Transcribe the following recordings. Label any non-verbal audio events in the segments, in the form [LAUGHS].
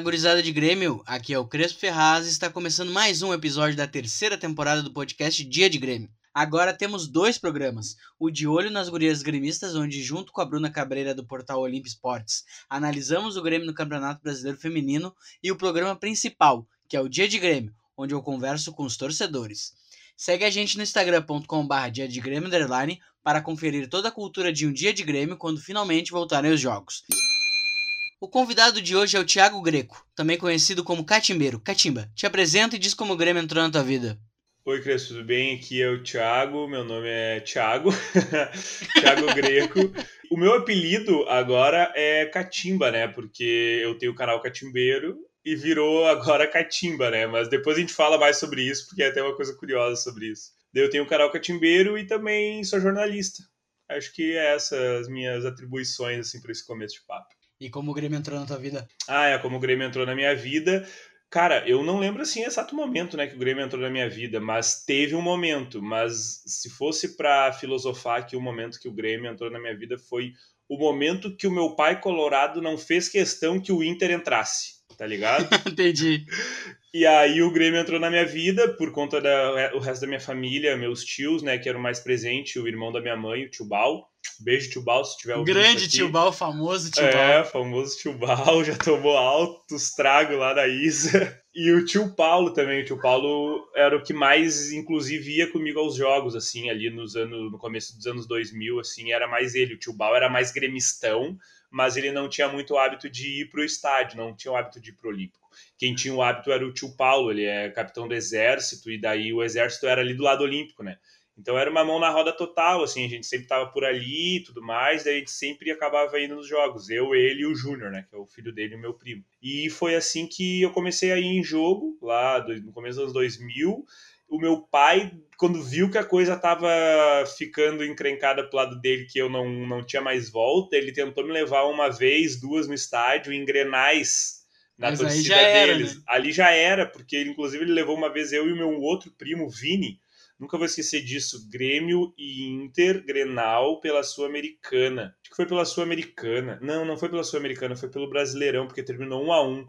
Gurizada de Grêmio! Aqui é o Crespo Ferraz e está começando mais um episódio da terceira temporada do podcast Dia de Grêmio. Agora temos dois programas: o De Olho nas Gurias Gremistas, onde, junto com a Bruna Cabreira do portal Olimp Esportes, analisamos o Grêmio no Campeonato Brasileiro Feminino, e o programa principal, que é o Dia de Grêmio, onde eu converso com os torcedores. Segue a gente no instagram.com.br dia de Grêmio para conferir toda a cultura de um dia de Grêmio quando finalmente voltarem os jogos. O convidado de hoje é o Thiago Greco, também conhecido como Catimbeiro. Catimba, te apresenta e diz como o Grêmio entrou na tua vida. Oi, Crespo, tudo bem? Aqui é o Thiago, meu nome é Thiago, [LAUGHS] Thiago Greco. O meu apelido agora é Catimba, né? Porque eu tenho o canal Catimbeiro e virou agora Catimba, né? Mas depois a gente fala mais sobre isso, porque é até uma coisa curiosa sobre isso. Eu tenho o canal Catimbeiro e também sou jornalista. Acho que é essas minhas atribuições assim para esse começo de papo. E como o Grêmio entrou na tua vida? Ah, é, como o Grêmio entrou na minha vida. Cara, eu não lembro assim exato momento, né, que o Grêmio entrou na minha vida, mas teve um momento. Mas se fosse para filosofar que o momento que o Grêmio entrou na minha vida foi o momento que o meu pai colorado não fez questão que o Inter entrasse, tá ligado? [LAUGHS] Entendi. E aí o Grêmio entrou na minha vida por conta da o resto da minha família, meus tios, né, que eram mais presentes, o irmão da minha mãe, o tio Bal. Beijo, tio Bal, se tiver ouvindo Grande tio Bal, famoso tio é, Bal. É, famoso tio Bal, [LAUGHS] já tomou altos tragos lá da Isa. E o tio Paulo também, o tio Paulo era o que mais, inclusive, ia comigo aos jogos, assim, ali nos anos, no começo dos anos 2000, assim, era mais ele. O tio Bal era mais gremistão, mas ele não tinha muito hábito de ir pro estádio, não tinha o hábito de ir pro Olímpico. Quem tinha o hábito era o tio Paulo, ele é capitão do exército, e daí o exército era ali do lado olímpico, né? Então era uma mão na roda total, assim, a gente sempre tava por ali e tudo mais, daí a gente sempre acabava indo nos jogos, eu, ele e o Júnior, né, que é o filho dele e o meu primo. E foi assim que eu comecei a ir em jogo, lá no começo dos anos 2000, o meu pai, quando viu que a coisa tava ficando encrencada pro lado dele, que eu não, não tinha mais volta, ele tentou me levar uma vez, duas no estádio, em Grenais, na Mas torcida era, deles. né? Ali já era, porque inclusive ele levou uma vez eu e o meu outro primo, Vini, Nunca vou esquecer disso. Grêmio e Inter, Grenal pela Sul-Americana. Acho que foi pela Sul-Americana. Não, não foi pela Sul-Americana, foi pelo Brasileirão, porque terminou 1 a 1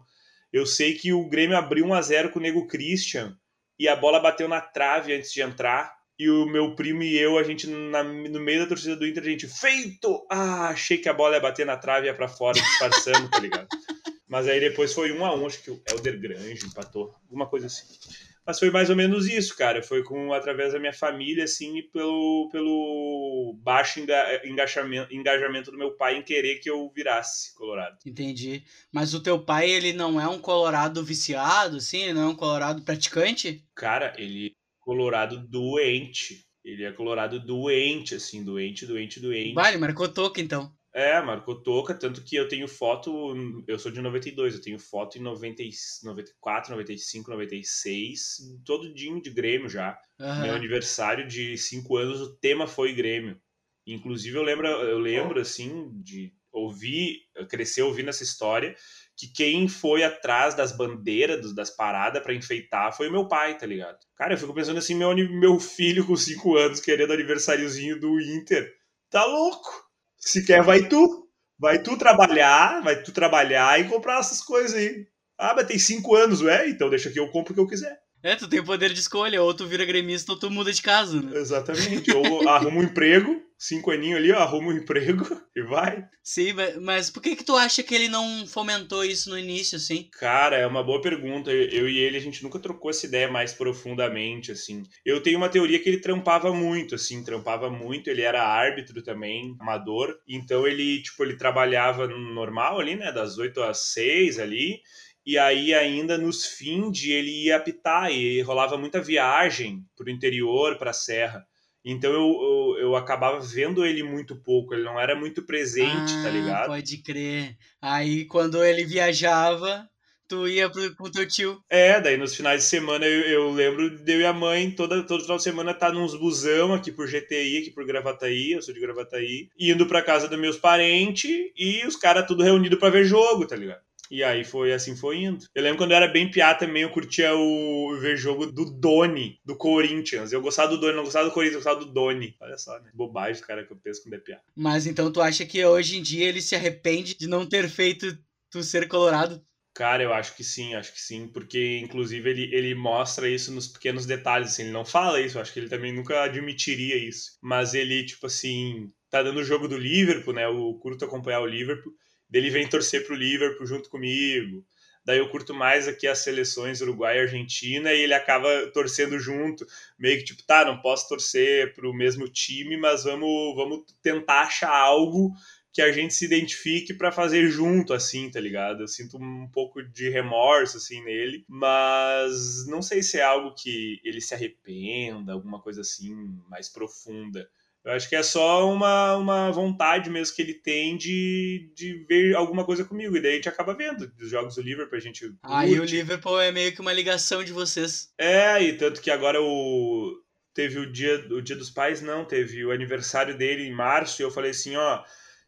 Eu sei que o Grêmio abriu 1 a 0 com o Nego Christian e a bola bateu na trave antes de entrar. E o meu primo e eu, a gente, na, no meio da torcida do Inter, a gente, feito! Ah, achei que a bola ia bater na trave e ia pra fora, disfarçando, tá ligado? [LAUGHS] Mas aí depois foi 1 a 1 acho que o Helder Grange empatou, alguma coisa assim. Mas foi mais ou menos isso, cara. Foi com através da minha família, assim, e pelo, pelo baixo engajamento, engajamento do meu pai em querer que eu virasse colorado. Entendi. Mas o teu pai, ele não é um colorado viciado, assim? Ele não é um colorado praticante? Cara, ele é colorado doente. Ele é colorado doente, assim, doente, doente, doente. Vale, marcou toca, então. É, marcou toca, tanto que eu tenho foto, eu sou de 92, eu tenho foto em 90, 94, 95, 96, todo dia de Grêmio já. Aham. Meu aniversário de 5 anos, o tema foi Grêmio. Inclusive eu lembro, eu lembro assim de ouvir, crescer ouvindo essa história, que quem foi atrás das bandeiras, das paradas pra enfeitar foi o meu pai, tá ligado? Cara, eu fico pensando assim, meu, meu filho com 5 anos querendo aniversáriozinho do Inter. Tá louco? Se quer, vai tu. Vai tu trabalhar, vai tu trabalhar e comprar essas coisas aí. Ah, mas tem 5 anos, ué? Então deixa que eu compro o que eu quiser. É, tu tem o poder de escolha, ou tu vira gremista ou tu muda de casa, né? Exatamente. Ou arruma um emprego, cinco aninhos ali, ó, arruma um emprego [LAUGHS] e vai. Sim, mas- por que que tu acha que ele não fomentou isso no início, assim? Cara, é uma boa pergunta. Eu eu e ele, a gente nunca trocou essa ideia mais profundamente, assim. Eu tenho uma teoria que ele trampava muito, assim, trampava muito. Ele era árbitro também, amador. Então ele, tipo, ele trabalhava no normal ali, né, das 8 às 6 ali. E aí, ainda nos fins de ele ia apitar, e rolava muita viagem pro interior, pra serra. Então eu, eu, eu acabava vendo ele muito pouco, ele não era muito presente, tá Ah, ligado? Pode crer. Aí quando ele viajava, tu ia pro, pro teu tio. É, daí nos finais de semana eu, eu lembro de eu e a mãe, toda, todo final de semana, tá nos busão aqui por GTI, aqui por Gravataí, eu sou de Gravataí, indo pra casa dos meus parentes e os caras tudo reunido pra ver jogo, tá ligado? E aí foi assim foi indo. Eu lembro quando eu era bem piá também, eu curtia o ver jogo do Doni, do Corinthians. Eu gostava do Doni, não gostava do Corinthians, eu gostava do Doni. Olha só, né? Bobagem, cara, que eu penso quando é piá. Mas então tu acha que hoje em dia ele se arrepende de não ter feito tu ser colorado? Cara, eu acho que sim, acho que sim, porque inclusive ele, ele mostra isso nos pequenos detalhes, assim, ele não fala isso, acho que ele também nunca admitiria isso, mas ele, tipo assim, tá dando o jogo do Liverpool, né, eu curto acompanhar o Liverpool, ele vem torcer pro Liverpool junto comigo, daí eu curto mais aqui as seleções Uruguai e Argentina, e ele acaba torcendo junto, meio que tipo, tá, não posso torcer pro mesmo time, mas vamos, vamos tentar achar algo que a gente se identifique para fazer junto, assim, tá ligado? Eu sinto um pouco de remorso, assim, nele, mas não sei se é algo que ele se arrependa, alguma coisa assim, mais profunda. Eu acho que é só uma, uma vontade mesmo que ele tem de, de ver alguma coisa comigo. E daí a gente acaba vendo os jogos do Liverpool, a gente. Aí o Liverpool é meio que uma ligação de vocês. É, e tanto que agora o. Teve o dia, o dia dos pais, não, teve o aniversário dele em março, e eu falei assim, ó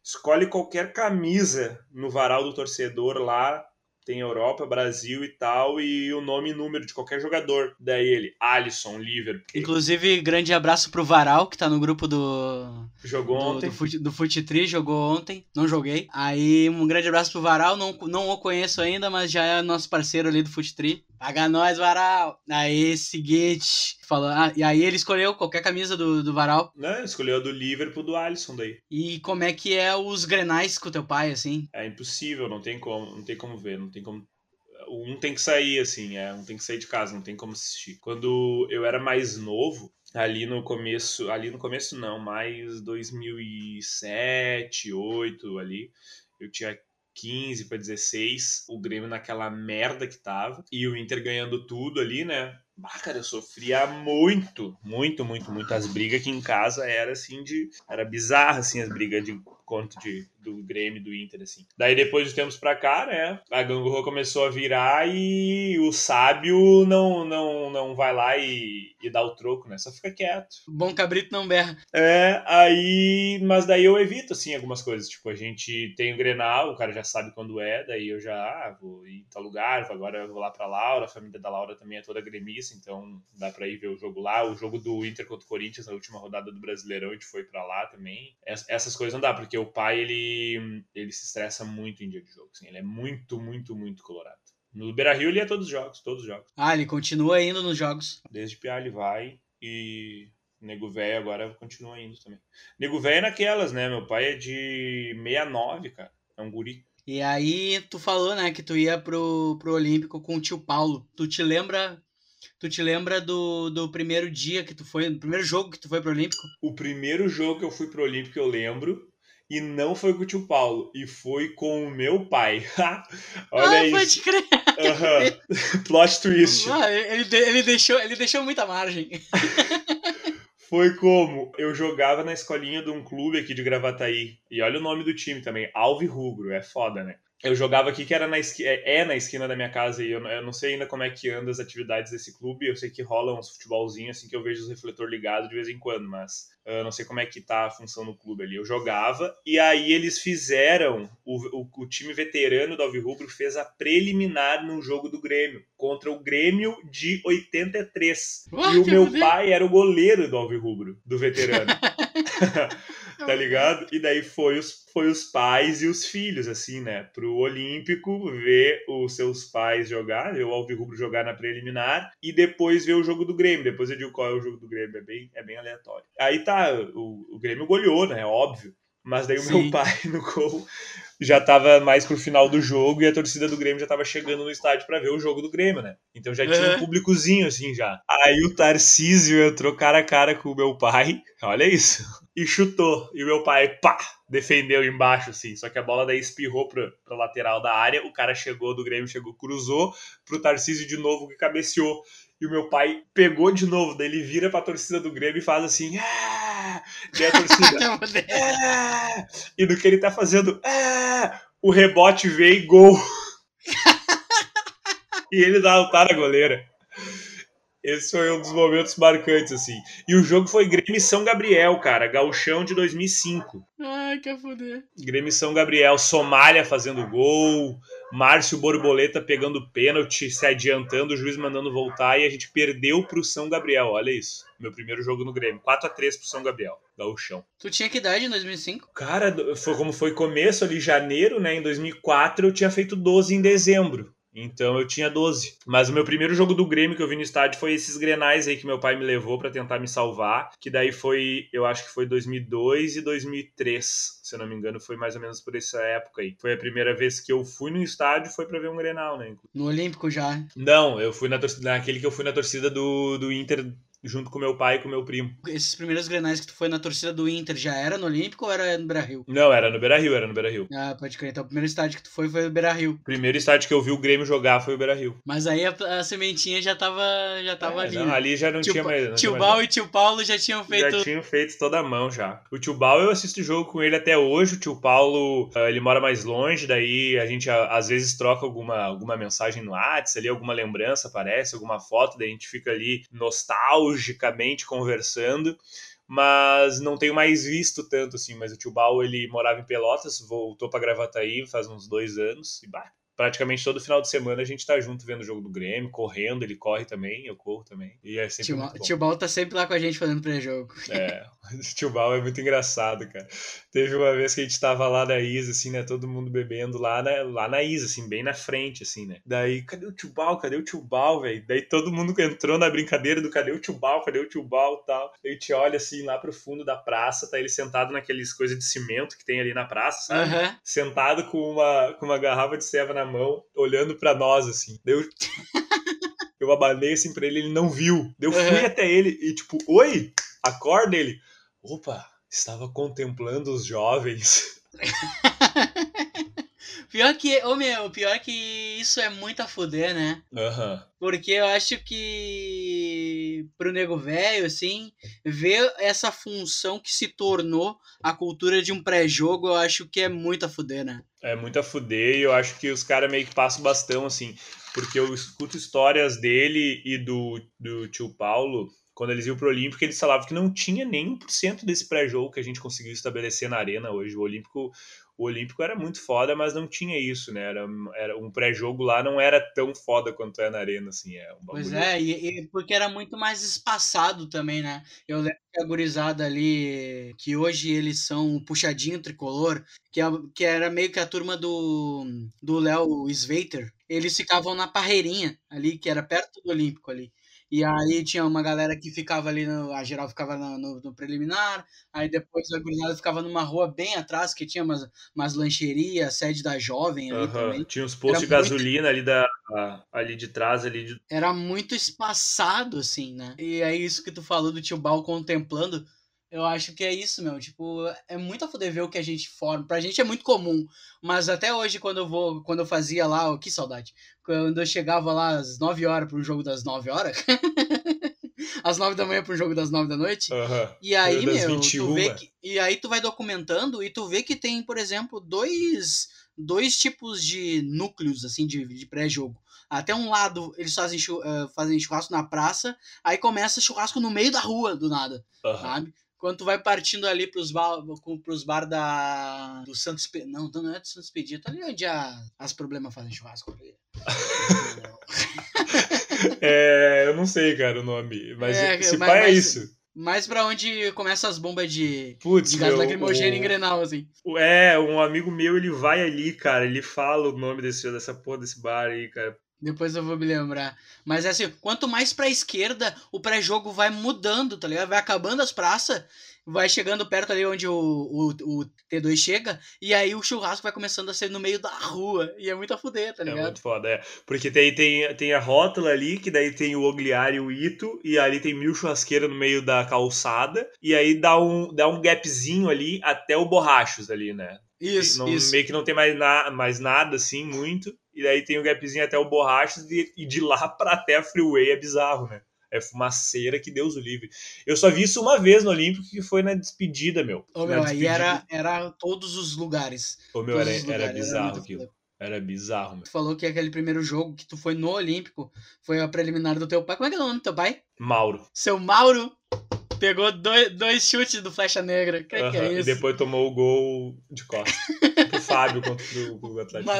escolhe qualquer camisa no varal do torcedor lá, tem Europa, Brasil e tal, e o nome e número de qualquer jogador. Daí ele, Alisson, Liverpool. Inclusive, grande abraço pro Varal, que tá no grupo do. Jogou do, ontem. Do, fute, do Futitri, jogou ontem, não joguei. Aí, um grande abraço pro Varal, não, não o conheço ainda, mas já é nosso parceiro ali do Futitri. Paga nós, Varal! Aí, seguinte, falou, ah, e aí ele escolheu qualquer camisa do, do Varal. Não, escolheu a do Liverpool do Alisson daí. E como é que é os grenais com o teu pai, assim? É impossível, não tem como, não tem como ver, não tem como um tem que sair, assim, é, um tem que sair de casa, não tem como assistir. Quando eu era mais novo, ali no começo, ali no começo não, mais 2007, 2008 ali, eu tinha 15 para 16, o Grêmio naquela merda que tava, e o Inter ganhando tudo ali, né? Ah, cara, eu sofria muito, muito, muito, muito. As brigas aqui em casa era assim de. Era bizarra, assim, as brigas de conto de, do Grêmio, do Inter, assim. Daí depois de tempos pra cá, né, a gangorra começou a virar e o sábio não não, não vai lá e, e dá o troco, né, só fica quieto. Bom cabrito não berra. É, aí, mas daí eu evito, assim, algumas coisas, tipo, a gente tem o Grenal, o cara já sabe quando é, daí eu já ah, vou ir em tal lugar, agora eu vou lá pra Laura, a família da Laura também é toda gremista, então dá pra ir ver o jogo lá, o jogo do Inter contra o Corinthians na última rodada do Brasileirão, a gente foi pra lá também. Essas coisas não dá, porque o pai ele, ele se estressa muito em dia de jogo. Assim, ele é muito, muito, muito colorado. No Beira Rio ele é todos os jogos, todos os jogos. Ah, ele continua indo nos jogos. Desde Piá ele vai e Nego Velho agora continua indo também. Nego Velho é naquelas, né? Meu pai é de 69, cara. É um guri. E aí tu falou, né, que tu ia pro, pro Olímpico com o tio Paulo. Tu te lembra Tu te lembra do, do primeiro dia que tu foi, do primeiro jogo que tu foi pro Olímpico? O primeiro jogo que eu fui pro Olímpico eu lembro, e não foi com o tio Paulo, e foi com o meu pai. [LAUGHS] Olha ah, isso. Pode crer. Uhum. [LAUGHS] Plot twist. Ah, ele, ele, deixou, ele deixou muita margem. [LAUGHS] Foi como eu jogava na escolinha de um clube aqui de Gravataí. E olha o nome do time também, Alvi Rubro, é foda, né? Eu jogava aqui que era na esqui... É, é na esquina da minha casa e eu, eu, não sei ainda como é que anda as atividades desse clube. Eu sei que rola uns futebolzinhos assim que eu vejo os refletor ligados de vez em quando, mas eu não sei como é que tá a função no clube ali. Eu jogava e aí eles fizeram o, o, o time veterano do Alvirrubro fez a preliminar no jogo do Grêmio contra o Grêmio de 83. Ué, e o meu pai era o goleiro do Alvirrubro, do veterano. [LAUGHS] tá ligado? E daí foi os, foi os pais e os filhos, assim, né? Pro Olímpico ver os seus pais jogar, ver o Alvirrubro jogar na preliminar e depois ver o jogo do Grêmio. Depois eu digo qual é o jogo do Grêmio, é bem, é bem aleatório. Aí tá, o, o Grêmio goleou, né? Óbvio. Mas daí o Sim. meu pai [LAUGHS] no gol já tava mais pro final do jogo e a torcida do Grêmio já tava chegando no estádio para ver o jogo do Grêmio, né? Então já tinha um públicozinho assim já. Aí o Tarcísio entrou cara a cara com o meu pai, olha isso, e chutou. E o meu pai, pá, defendeu embaixo assim. Só que a bola daí espirrou pra, pra lateral da área, o cara chegou do Grêmio, chegou, cruzou pro Tarcísio de novo que cabeceou. E o meu pai pegou de novo, daí ele vira pra torcida do Grêmio e faz assim. Ah! E a torcida. [LAUGHS] ah! E do que ele tá fazendo. Ah! O rebote veio e gol. [LAUGHS] e ele dá o na goleira. Esse foi um dos momentos marcantes, assim. E o jogo foi Grêmio São Gabriel, cara. Gauchão de 2005. Ai, que foder. Grêmio São Gabriel. Somália fazendo gol. Márcio Borboleta pegando pênalti, se adiantando, o juiz mandando voltar e a gente perdeu pro São Gabriel. Olha isso. Meu primeiro jogo no Grêmio. 4 a 3 pro São Gabriel, Gauchão. Tu tinha que idade em 2005? Cara, foi como foi começo ali, janeiro, né? Em 2004 eu tinha feito 12 em dezembro. Então eu tinha 12. Mas o meu primeiro jogo do Grêmio que eu vi no estádio foi esses grenais aí que meu pai me levou para tentar me salvar. Que daí foi, eu acho que foi 2002 e 2003, se eu não me engano, foi mais ou menos por essa época aí. Foi a primeira vez que eu fui no estádio, foi para ver um grenal, né? No Olímpico já? Não, eu fui na torcida, naquele que eu fui na torcida do, do Inter junto com meu pai e com meu primo. Esses primeiros grenais que tu foi na torcida do Inter já era no Olímpico ou era no Beira-Rio? Não, era no Beira-Rio, era no Beira-Rio. Ah, pode crer. Então o primeiro estádio que tu foi foi o Beira-Rio. Primeiro estádio que eu vi o Grêmio jogar foi o Beira-Rio. Mas aí a, a, sementinha já tava, já tava é, ali. Não, né? ali já não tio, tinha mais. Não tio tinha Bal e tio Paulo já tinham feito. Já tinham feito toda a mão já. O tio Bal, eu assisto jogo com ele até hoje. O tio Paulo, uh, ele mora mais longe, daí a gente às vezes troca alguma, alguma mensagem no WhatsApp, ali alguma lembrança aparece, alguma foto, daí a gente fica ali nostalgicamente conversando mas não tenho mais visto tanto assim. Mas o tio Bal ele morava em Pelotas, voltou para Gravataí faz uns dois anos e bah, praticamente todo final de semana a gente tá junto vendo o jogo do Grêmio, correndo, ele corre também, eu corro também. E é sempre Tio, muito bom. tio Bal tá sempre lá com a gente fazendo pré-jogo. É, o [LAUGHS] tio Bal é muito engraçado, cara. Teve uma vez que a gente tava lá na Isa, assim, né? Todo mundo bebendo lá na, lá na Isa, assim, bem na frente, assim, né? Daí, cadê o tio Bal? Cadê o tio Bal, velho? Daí todo mundo entrou na brincadeira do cadê o tio Bal? Cadê o tio Bal e tal. A gente olha, assim, lá pro fundo da praça, tá ele sentado naqueles coisas de cimento que tem ali na praça, sabe? Aham. Sentado com uma, com uma garrafa de ceva na mão, olhando pra nós, assim. Deu. Eu [LAUGHS] abanei assim pra ele, ele não viu. Eu fui Uhum. até ele e, tipo, oi, acorda ele. Opa, estava contemplando os jovens. [LAUGHS] Pior que, ô meu, pior que isso é muito a fuder, né? Aham. Porque eu acho que pro nego velho, assim, ver essa função que se tornou a cultura de um pré-jogo, eu acho que é muito a fuder, né? É muito a fuder e eu acho que os caras meio que passam bastão, assim. Porque eu escuto histórias dele e do, do tio Paulo, quando eles iam pro Olímpico, eles falavam que não tinha nem 1% desse pré-jogo que a gente conseguiu estabelecer na arena hoje. O Olímpico, o Olímpico era muito foda, mas não tinha isso, né? Era, era um pré-jogo lá não era tão foda quanto é na arena, assim. É um Pois é, e, e porque era muito mais espaçado também, né? Eu lembro que a gurizada ali, que hoje eles são o puxadinho tricolor, que, é- que era meio que a turma do do Léo Sveiter, eles ficavam na parreirinha ali, que era perto do Olímpico ali. E aí tinha uma galera que ficava ali, no, a geral ficava no, no- no preliminar, aí depois a gurizada ficava numa rua bem atrás, que tinha umas, umas lancherias, sede da jovem ali Aham. também. Tinha uns postos de Era muito- gasolina ali, da, ali de trás, ali de, era muito espaçado, assim, né? E aí, isso que tu falou do tio Bal contemplando, eu acho que é isso, meu. Tipo, é muito a poder ver o que a gente forma. Pra gente é muito comum. Mas até hoje, quando eu vou, quando eu fazia lá, oh, que saudade. Quando eu chegava lá às 9 horas pro jogo das 9 horas. [LAUGHS] às 9 da manhã pro jogo das 9 da noite. Aham. E aí, meu, 21. tu vê que, e aí tu vai documentando e tu vê que tem, por exemplo, dois, dois tipos de núcleos, assim, de, de pré-jogo. Até um lado, eles fazem, chu- eh, fazem churrasco na praça, aí começa churrasco no meio da rua, do nada, Aham. sabe? Quando tu vai partindo ali pros bar, com- pros bar da, do Santos... Não, não é do Santos Pedito, ali onde a, as problemas fazem churrasco. ali. [LAUGHS] É, eu não sei, cara, o nome. Mas É, se mas- pá é mas- isso. Mais pra onde começa as bombas de, Putz, de gás meu, lacrimogêneo em o- Grenal, assim. É, um amigo meu, ele vai ali, cara, ele fala o nome desse, dessa porra desse bar aí, cara. Depois eu vou me lembrar. Mas é assim, quanto mais pra esquerda, o pré-jogo vai mudando, tá ligado? Vai acabando as praças, vai chegando perto ali onde o, o, o T2 chega, e aí o churrasco vai começando a ser no meio da rua. E é muito a fuder, tá É ligado? muito foda, é. Porque tem, tem, tem a rótula ali, que daí tem o Ogliari e o Ito, e ali tem mil churrasqueiras no meio da calçada, e aí dá um, dá um gapzinho ali até o Borrachos ali, né? Isso, não, isso. Meio que não tem mais, na, mais nada, assim, muito. E daí tem o gapzinho até o Borrachos e, e de lá [LAUGHS] pra até a Freeway é bizarro, né? É fumaceira que Deus o livre. Eu só vi isso uma vez no Olímpico, que foi na despedida, meu. Ô, meu, aí era, era todos os lugares. Ô, meu, era, os era lugares, bizarro muito aquilo. Era bizarro, meu. Tu falou que aquele primeiro jogo que tu foi no Olímpico foi a preliminar do teu pai. Como é que é o nome do teu pai? Mauro. Seu Mauro pegou dois, dois chutes do Flecha Negra. Que que Aham, é e isso? depois tomou o gol de costas. [LAUGHS] pro Fábio contra o, o Atlético.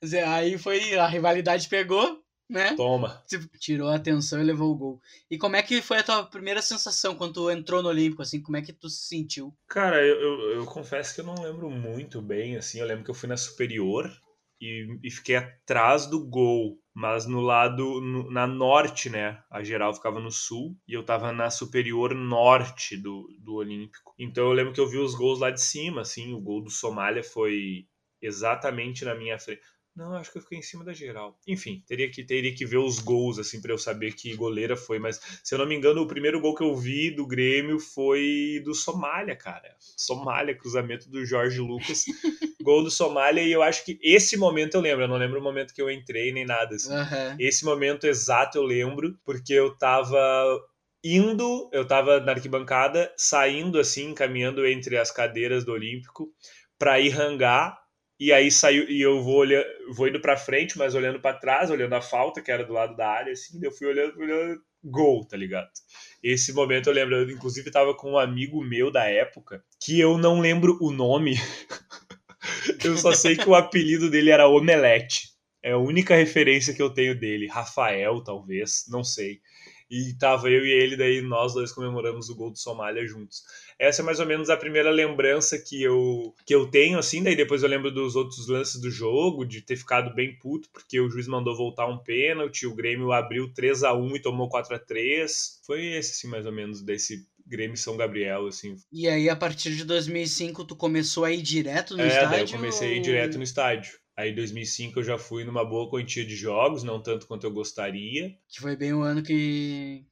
Mas, aí foi, a rivalidade pegou, né? Toma. Tipo, Tirou a atenção e levou o gol. E como é que foi a tua primeira sensação quando tu entrou no Olímpico, assim? Como é que tu se sentiu? Cara, eu, eu, eu confesso que eu não lembro muito bem, assim. Eu lembro que eu fui na superior e, e fiquei atrás do gol, mas no lado, no, na norte, né? A geral ficava no sul e eu tava na superior norte do, do Olímpico. Então eu lembro que eu vi os gols lá de cima, assim, o gol do Somália foi exatamente na minha frente. Não, acho que eu fiquei em cima da geral. Enfim, teria que, teria que ver os gols, assim, para eu saber que goleira foi. Mas, se eu não me engano, o primeiro gol que eu vi do Grêmio foi do Somália, cara. Somália, cruzamento do Jorge Lucas. [LAUGHS] gol do Somália. E eu acho que esse momento eu lembro. Eu não lembro o momento que eu entrei nem nada, assim. Uhum. Esse momento exato eu lembro, porque eu tava indo, eu tava na arquibancada, saindo, assim, caminhando entre as cadeiras do Olímpico para ir rangar e aí saiu e eu vou olhando, vou indo para frente, mas olhando para trás, olhando a falta que era do lado da área, assim, eu fui olhando, olhando gol, tá ligado? Esse momento eu lembro, eu inclusive tava com um amigo meu da época, que eu não lembro o nome. [LAUGHS] eu só sei que o apelido dele era Omelete. É a única referência que eu tenho dele. Rafael, talvez, não sei. E tava eu e ele, daí nós dois comemoramos o gol do Somália juntos. Essa é mais ou menos a primeira lembrança que eu, que eu tenho, assim. Daí depois eu lembro dos outros lances do jogo, de ter ficado bem puto, porque o juiz mandou voltar um pênalti, o Grêmio abriu 3 a 1 e tomou 4 a 3 Foi esse, assim, mais ou menos, desse Grêmio São Gabriel, assim. E aí, a partir de 2005, tu começou a ir direto no é, estádio? É, daí eu comecei a ir direto no estádio. Aí em 2005 eu já fui numa boa quantia de jogos, não tanto quanto eu gostaria. Que foi bem o ano que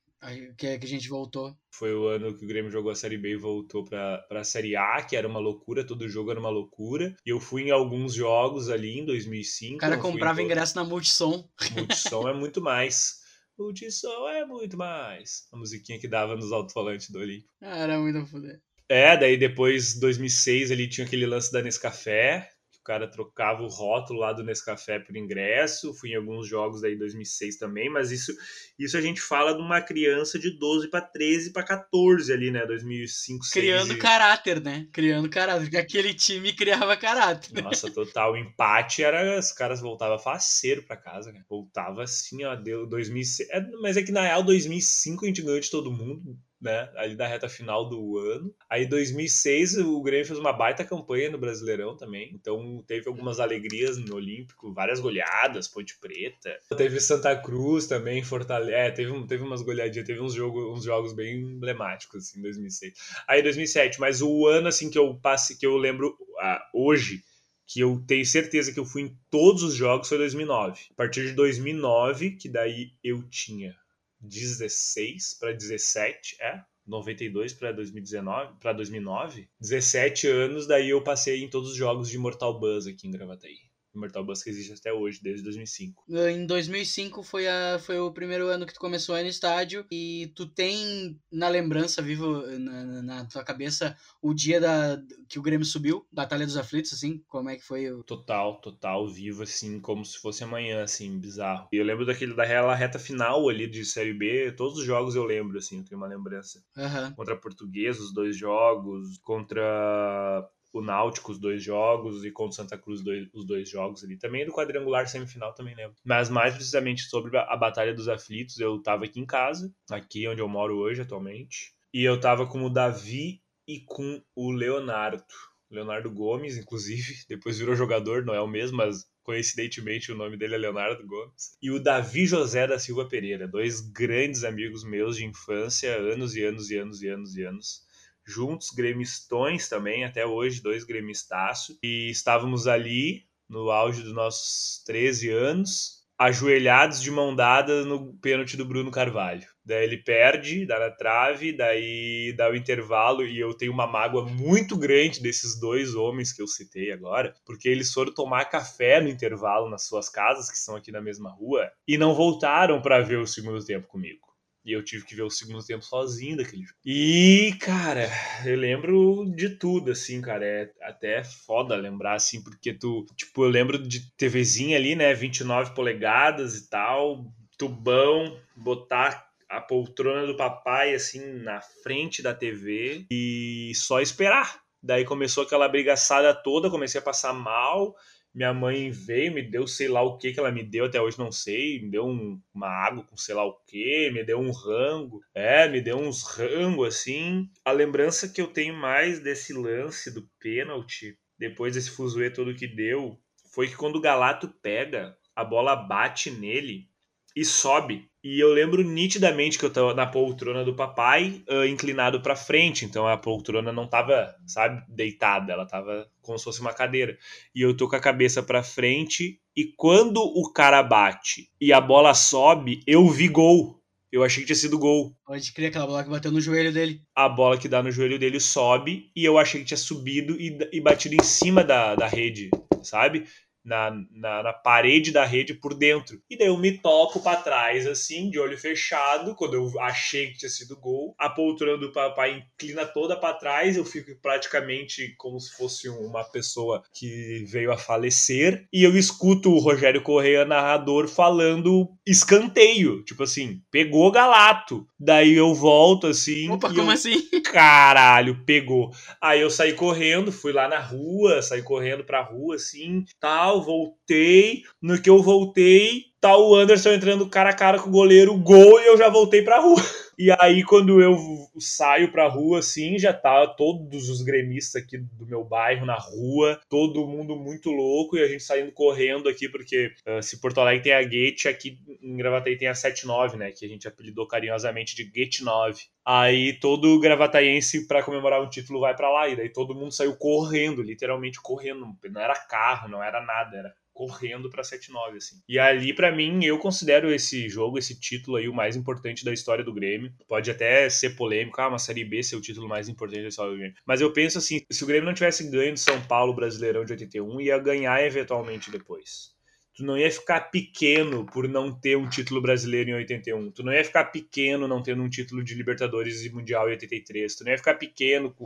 que, é que a gente voltou. Foi o ano que o Grêmio jogou a Série B e voltou para a Série A, que era uma loucura, todo jogo era uma loucura. E eu fui em alguns jogos ali em 2005. O cara comprava ingresso na Multissom. Multissom é [LAUGHS] muito mais. Multissom é muito mais. A musiquinha que dava nos alto-falantes do Olímpico. Ah, era muito foder. É, daí depois, 2006, ele tinha aquele lance da Nescafé, cara trocava o rótulo lá do Nescafé por ingresso. Fui em alguns jogos daí 2006 também, mas isso isso a gente fala de uma criança de 12 para 13 para 14 ali, né, 2005, Criando 6, caráter, né? Criando caráter, porque aquele time criava caráter. Nossa, total, o empate era os caras voltavam faceiro para casa, né? Voltava assim, ó, deu 2006, é, mas é que na real 2005 a gente ganhou de todo mundo né? Ali da reta final do ano. Aí, 2006, o Grêmio fez uma baita campanha no Brasileirão também. Então, teve algumas alegrias no Olímpico, várias goleadas, Ponte Preta. Teve Santa Cruz também, Fortaleza. É, teve, teve umas goleadinhas, teve uns, jogo, uns jogos bem emblemáticos, assim, em 2006. Aí, 2007, mas o ano, assim, que eu passe, que eu lembro ah, hoje, que eu tenho certeza que eu fui em todos os jogos foi 2009. A partir de 2009, que daí eu tinha 16 para 17, é? 92 para 2019, para 2009, 17 anos, daí eu passei em todos os jogos de Mortal Buzz aqui em Gravataí. Mortal Bus que existe até hoje, desde 2005. Em 2005 foi, a, foi o primeiro ano que tu começou a ir no estádio e tu tem na lembrança, vivo na, na tua cabeça, o dia da, que o Grêmio subiu, Batalha dos Aflitos, assim, como é que foi? O... Total, total, vivo, assim, como se fosse amanhã, assim, bizarro. E eu lembro daquele, daquela reta final ali de Série B, todos os jogos eu lembro, assim, eu tenho uma lembrança. Uhum. Contra a Portuguesa, os dois jogos, contra o Náutico os dois jogos e contra o Santa Cruz dois, os dois jogos ali. Também do quadrangular semifinal também lembro. Mas mais precisamente sobre a, Batalha dos Aflitos, eu tava aqui em casa, aqui onde eu moro hoje atualmente, e eu tava com o Davi e com o Leonardo. Leonardo Gomes, inclusive, [LAUGHS] depois virou jogador, não é o mesmo, mas coincidentemente o nome dele é Leonardo Gomes. E o Davi José da Silva Pereira, dois grandes amigos meus de infância, anos e anos e anos e anos e anos juntos, gremistões também, até hoje, dois gremistaços. E estávamos ali, no auge dos nossos 13 anos, ajoelhados de mão dada no pênalti do Bruno Carvalho. Daí ele perde, dá na trave, daí dá o intervalo e eu tenho uma mágoa muito grande desses dois homens que eu citei agora, porque eles foram tomar café no intervalo nas suas casas, que são aqui na mesma rua, e não voltaram para ver o segundo tempo comigo. E eu tive que ver o segundo tempo sozinho daquele jogo. E, cara, eu lembro de tudo, assim, cara. É até foda lembrar, assim, porque tu. Tipo, eu lembro de TVzinha ali, né? 29 polegadas e tal. Tubão, botar a poltrona do papai, assim, na frente da TV e só esperar. Daí começou aquela brigaçada toda, comecei a passar mal. Minha mãe veio, me deu sei lá o que que ela me deu, até hoje não sei, me deu um, uma água com sei lá o que, me deu um rango, é, me deu uns rango assim. A lembrança que eu tenho mais desse lance do pênalti, depois desse fuzuê todo que deu, foi que quando o Galato pega, a bola bate nele e sobe. E eu lembro nitidamente que eu tava na poltrona do papai, uh, inclinado para frente, então a poltrona não tava, sabe, deitada, ela tava como se fosse uma cadeira. E eu tô com a cabeça para frente e quando o cara bate e a bola sobe, eu vi gol. Eu achei que tinha sido gol. Pode crer, aquela bola que bateu no joelho dele. A bola que dá no joelho dele sobe e eu achei que tinha subido e, e batido em cima da, da rede, sabe? Na, na, na, parede da rede por dentro. E daí eu me toco para trás, assim, de olho fechado, quando eu achei que tinha sido gol. A poltrona do papai inclina toda para trás, eu fico praticamente como se fosse uma pessoa que veio a falecer. E eu escuto o Rogério Correia, narrador, falando escanteio. Tipo assim, pegou Galato. Daí eu volto assim. Opa, como eu, assim? [LAUGHS] Caralho, pegou. Aí eu saí correndo, fui lá na rua, saí correndo pra rua, assim, tal tal, voltei. No que eu voltei, tá o Anderson entrando cara a cara com o goleiro, gol, e eu já voltei pra rua. [LAUGHS] E aí, quando eu saio pra rua, assim, já tá todos os gremistas aqui do meu bairro na rua, todo mundo muito louco, e a gente saindo correndo aqui, porque uh, se Porto Alegre tem a Gate, aqui em Gravataí tem a 79, né, que a gente apelidou carinhosamente de Gate 9. Aí todo gravataense, para comemorar um título, vai para lá, e daí todo mundo saiu correndo, literalmente correndo, não era carro, não era nada, era correndo para 7-9, assim. E ali, para mim, eu considero esse jogo, esse título aí, o mais importante da história do Grêmio. Pode até ser polêmico, ah, uma Série B ser o título mais importante da história do Grêmio. Mas eu penso assim, se o Grêmio não tivesse ganho do São Paulo Brasileirão de 81, ia ganhar eventualmente depois. Tu não ia ficar pequeno por não ter um título brasileiro em 81. Tu não ia ficar pequeno não tendo um título de Libertadores e Mundial em 83. Tu não ia ficar pequeno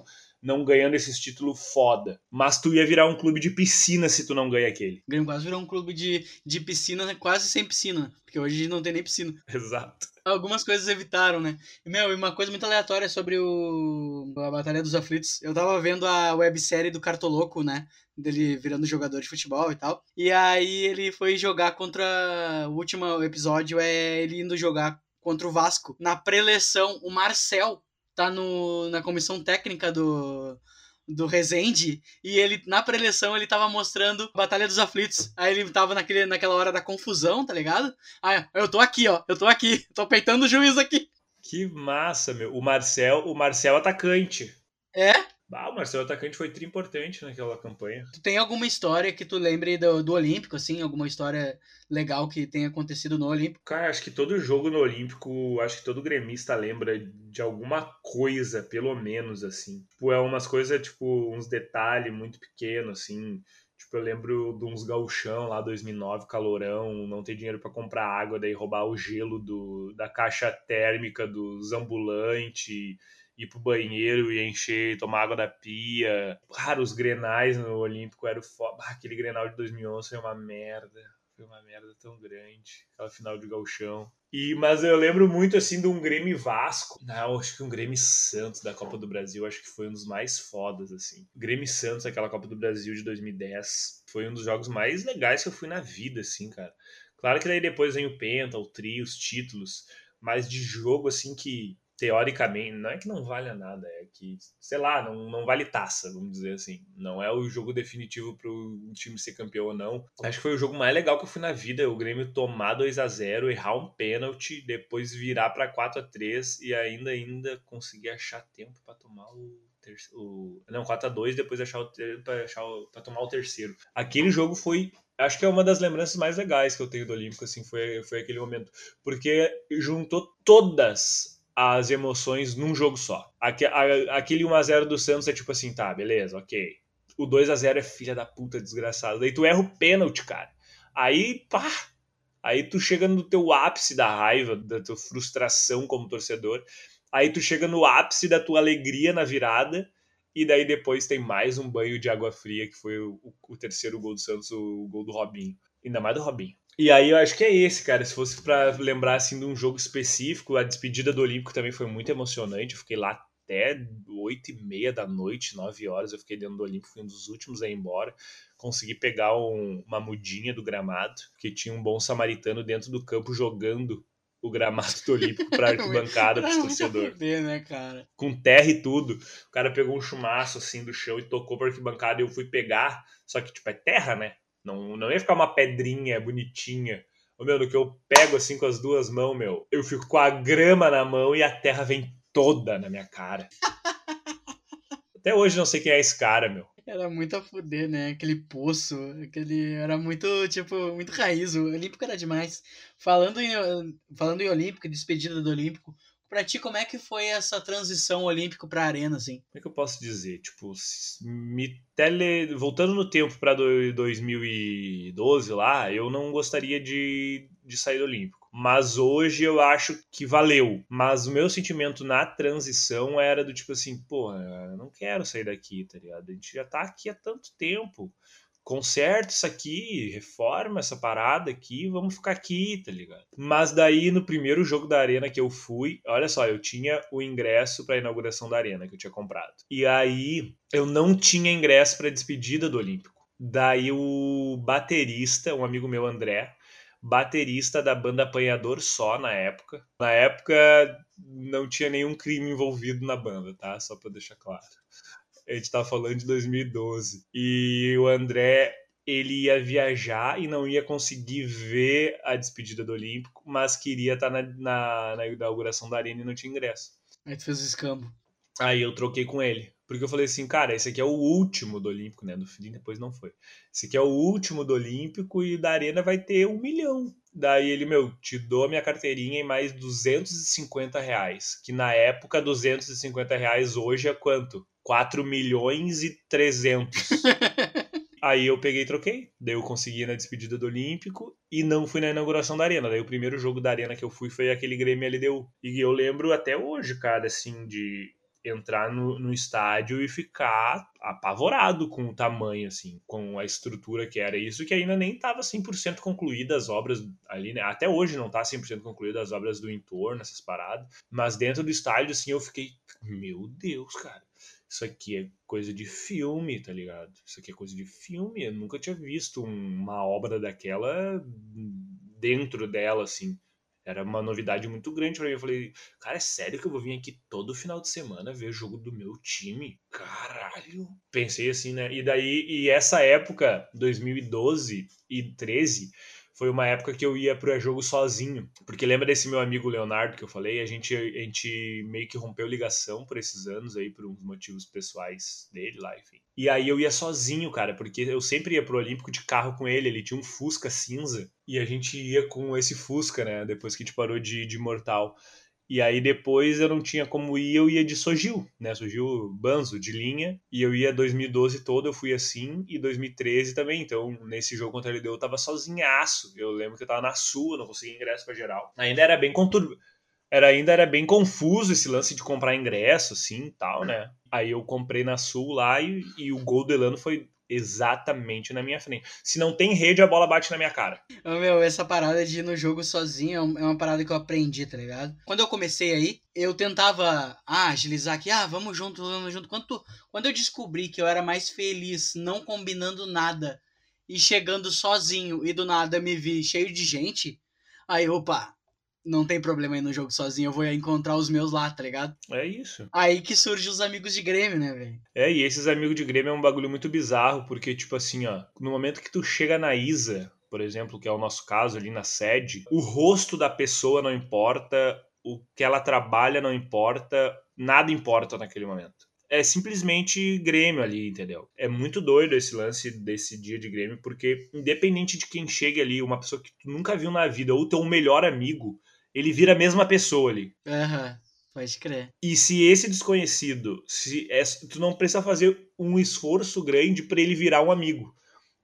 não ganhando esses títulos foda. Mas tu ia virar um clube de piscina se tu não ganha aquele. Grêmio quase virou um clube de, de piscina, né? quase sem piscina. Porque hoje não tem nem piscina. [LAUGHS] Exato. Algumas coisas evitaram, né? Meu, e uma coisa muito aleatória sobre o a Batalha dos Aflitos. Eu tava vendo a websérie do Cartoloco, né? Dele virando jogador de futebol e tal. E aí ele foi jogar contra. O último episódio é ele indo jogar contra o Vasco. Na preleção, o Marcel tá no, na comissão técnica do, do Rezende, e ele, na preleção, ele tava mostrando Batalha dos Aflitos. Aí ele tava naquele, naquela hora da confusão, tá ligado? Ah, eu tô aqui, ó, eu tô aqui, [LAUGHS] tô peitando o juiz aqui. Que massa, meu. O Marcel, o Marcel atacante. É? Ah, o Marcelo Atacante foi tri importante naquela campanha. Tu tem alguma história que tu lembre do, do Olímpico, assim? Alguma história legal que tenha acontecido no Olímpico? Cara, acho que todo jogo no Olímpico, acho que todo gremista lembra de alguma coisa, pelo menos, assim. Tipo, é umas coisas, tipo, uns detalhes muito pequenos, assim. Tipo, eu lembro de uns gauchão lá, 2009, calorão, não ter dinheiro para comprar água, daí roubar o gelo do, da caixa térmica dos ambulantes ir pro banheiro e encher, tomar água da pia. Cara, os grenais no Olímpico eram foda. Aquele grenal de 2011 foi uma merda. Foi uma merda tão grande. Aquela final de galchão. E, mas eu lembro muito assim de um Grêmio Vasco. Não, acho que um Grêmio Santos da Copa do Brasil, acho que foi um dos mais fodas assim. Grêmio Santos, aquela Copa do Brasil de 2010, foi um dos jogos mais legais que eu fui na vida assim, cara. Claro que daí depois vem o Penta, o Tri, os títulos, mas de jogo assim que teoricamente, não é que não valha nada, é que, sei lá, não, não vale taça, vamos dizer assim. Não é o jogo definitivo para o time ser campeão ou não. Acho que foi o jogo mais legal que eu fui na vida, o Grêmio tomar 2 a 0 errar um pênalti, depois virar para 4 a 3 e ainda ainda conseguir achar tempo para tomar o o, não, 4 a 2 depois achar o para achar para tomar o terceiro. Aquele jogo foi acho que é uma das lembranças mais legais que eu tenho do Olímpico assim, foi foi aquele momento, porque juntou todas as emoções num jogo só. Aquele 1x0 do Santos é tipo assim, tá, beleza, ok. O 2x0 é filha da puta desgraçado. Daí tu erra o pênalti, cara. Aí, pá, aí tu chega no teu ápice da raiva, da tua frustração como torcedor. Aí tu chega no ápice da tua alegria na virada. E daí depois tem mais um banho de água fria, que foi o, o terceiro gol do Santos, o gol do Robinho. Ainda mais do Robinho. E aí eu acho que é esse, cara. Se fosse para lembrar assim de um jogo específico, a despedida do Olímpico também foi muito emocionante. Eu fiquei lá até oito e meia da noite, nove horas. Eu fiquei dentro do Olímpico, fui um dos últimos a ir embora. Consegui pegar um, uma mudinha do gramado, que tinha um bom samaritano dentro do campo jogando o gramado do Olímpico para [LAUGHS] arquibancada para torcedor. né, cara? Com terra e tudo. O cara pegou um chumaço assim do chão e tocou para arquibancada e eu fui pegar, só que tipo é terra, né? Não, não ia ficar uma pedrinha bonitinha. Ô, meu, no que eu pego assim com as duas mãos, meu, eu fico com a grama na mão e a terra vem toda na minha cara. [LAUGHS] Até hoje não sei quem é esse cara, meu. Era muito a fuder, né? Aquele poço, aquele. Era muito, tipo, muito raiz. O Olímpico era demais. Falando em, falando em Olímpico, despedida do Olímpico, pra ti, como é que foi essa transição olímpico pra arena, assim? Como é que eu posso dizer? Tipo, me tele... voltando no tempo pra 2012 lá, eu não gostaria de, de sair do Olímpico. Mas hoje eu acho que valeu. Mas o meu sentimento na transição era do tipo assim, porra, eu não quero sair daqui, tá ligado? A gente já tá aqui há tanto tempo. Conserta isso aqui, reforma essa parada aqui, vamos ficar aqui, tá ligado? Mas daí no primeiro jogo da Arena que eu fui, olha só, eu tinha o ingresso para a inauguração da Arena que eu tinha comprado. E aí eu não tinha ingresso para despedida do Olímpico. Daí o baterista, um amigo meu, André, baterista da banda Apanhador só na época. Na época não tinha nenhum crime envolvido na banda, tá? Só para deixar claro. A gente tá falando de 2012. E o André, ele ia viajar e não ia conseguir ver a despedida do Olímpico, mas queria estar tá na, na, na inauguração da arena e não tinha ingresso. Aí tu fez o escambo. Aí eu troquei com ele. Porque eu falei assim, cara, esse aqui é o último do Olímpico, né? Do fim depois não foi. Esse aqui é o último do Olímpico e da Arena vai ter um milhão. Daí ele, meu, te dou a minha carteirinha em mais 250 reais. Que na época, 250 reais hoje é quanto? 4 milhões e 300. [LAUGHS] Aí eu peguei e troquei. Daí eu consegui na despedida do Olímpico e não fui na inauguração da Arena. Daí o primeiro jogo da Arena que eu fui foi aquele Grêmio LDU. E eu lembro até hoje, cara, assim, de entrar no, no estádio e ficar apavorado com o tamanho, assim, com a estrutura que era. Isso que ainda nem estava 100% concluída as obras ali, né? Até hoje não está 100% concluída as obras do entorno, essas paradas. Mas dentro do estádio, assim, eu fiquei, meu Deus, cara. Isso aqui é coisa de filme, tá ligado? Isso aqui é coisa de filme. Eu nunca tinha visto uma obra daquela dentro dela, assim era uma novidade muito grande para mim. Eu falei, cara, é sério que eu vou vir aqui todo final de semana ver jogo do meu time? Caralho. Pensei assim, né? E daí, e essa época, 2012 e 13, foi uma época que eu ia para jogo sozinho. Porque lembra desse meu amigo Leonardo que eu falei? A gente, a gente meio que rompeu ligação por esses anos aí, por uns motivos pessoais dele lá, enfim. E aí eu ia sozinho, cara, porque eu sempre ia pro Olímpico de carro com ele. Ele tinha um Fusca cinza e a gente ia com esse Fusca, né? Depois que a gente parou de, de Mortal. E aí depois eu não tinha como ir, eu ia de Sojil, né? Sojil Banzo, de linha. E eu ia 2012 todo, eu fui assim, e 2013 também. Então, nesse jogo contra a LDU eu tava sozinhaço. Eu lembro que eu tava na sua, não conseguia ingresso para geral. Ainda era bem conturbado. Era, ainda era bem confuso esse lance de comprar ingresso, assim, tal, né? Aí eu comprei na Sul lá e, e o gol do Elano foi exatamente na minha frente. Se não tem rede, a bola bate na minha cara. Meu, essa parada de ir no jogo sozinho é, é uma parada que eu aprendi, tá ligado? Quando eu comecei aí, eu tentava ah, agilizar aqui, ah, vamos junto, vamos junto. Quando, quando eu descobri que eu era mais feliz não combinando nada e chegando sozinho e do nada me vi cheio de gente, aí, opa, não tem problema ir no jogo sozinho, eu vou encontrar os meus lá, tá ligado? É isso. Aí que surgem os amigos de Grêmio, né, velho? É, e esses amigos de Grêmio é um bagulho muito bizarro, porque, tipo assim, ó, no momento que tu chega na Isa, por exemplo, que é o nosso caso ali na sede, o rosto da pessoa não importa, o que ela trabalha não importa, nada importa naquele momento. É simplesmente Grêmio ali, entendeu? É muito doido esse lance desse dia de Grêmio, porque independente de quem chegue ali, uma pessoa que tu nunca viu na vida, ou teu melhor amigo, ele vira a mesma pessoa ali. Aham, uhum, pode crer. E se esse desconhecido, se é, tu não precisa fazer um esforço grande para ele virar um amigo.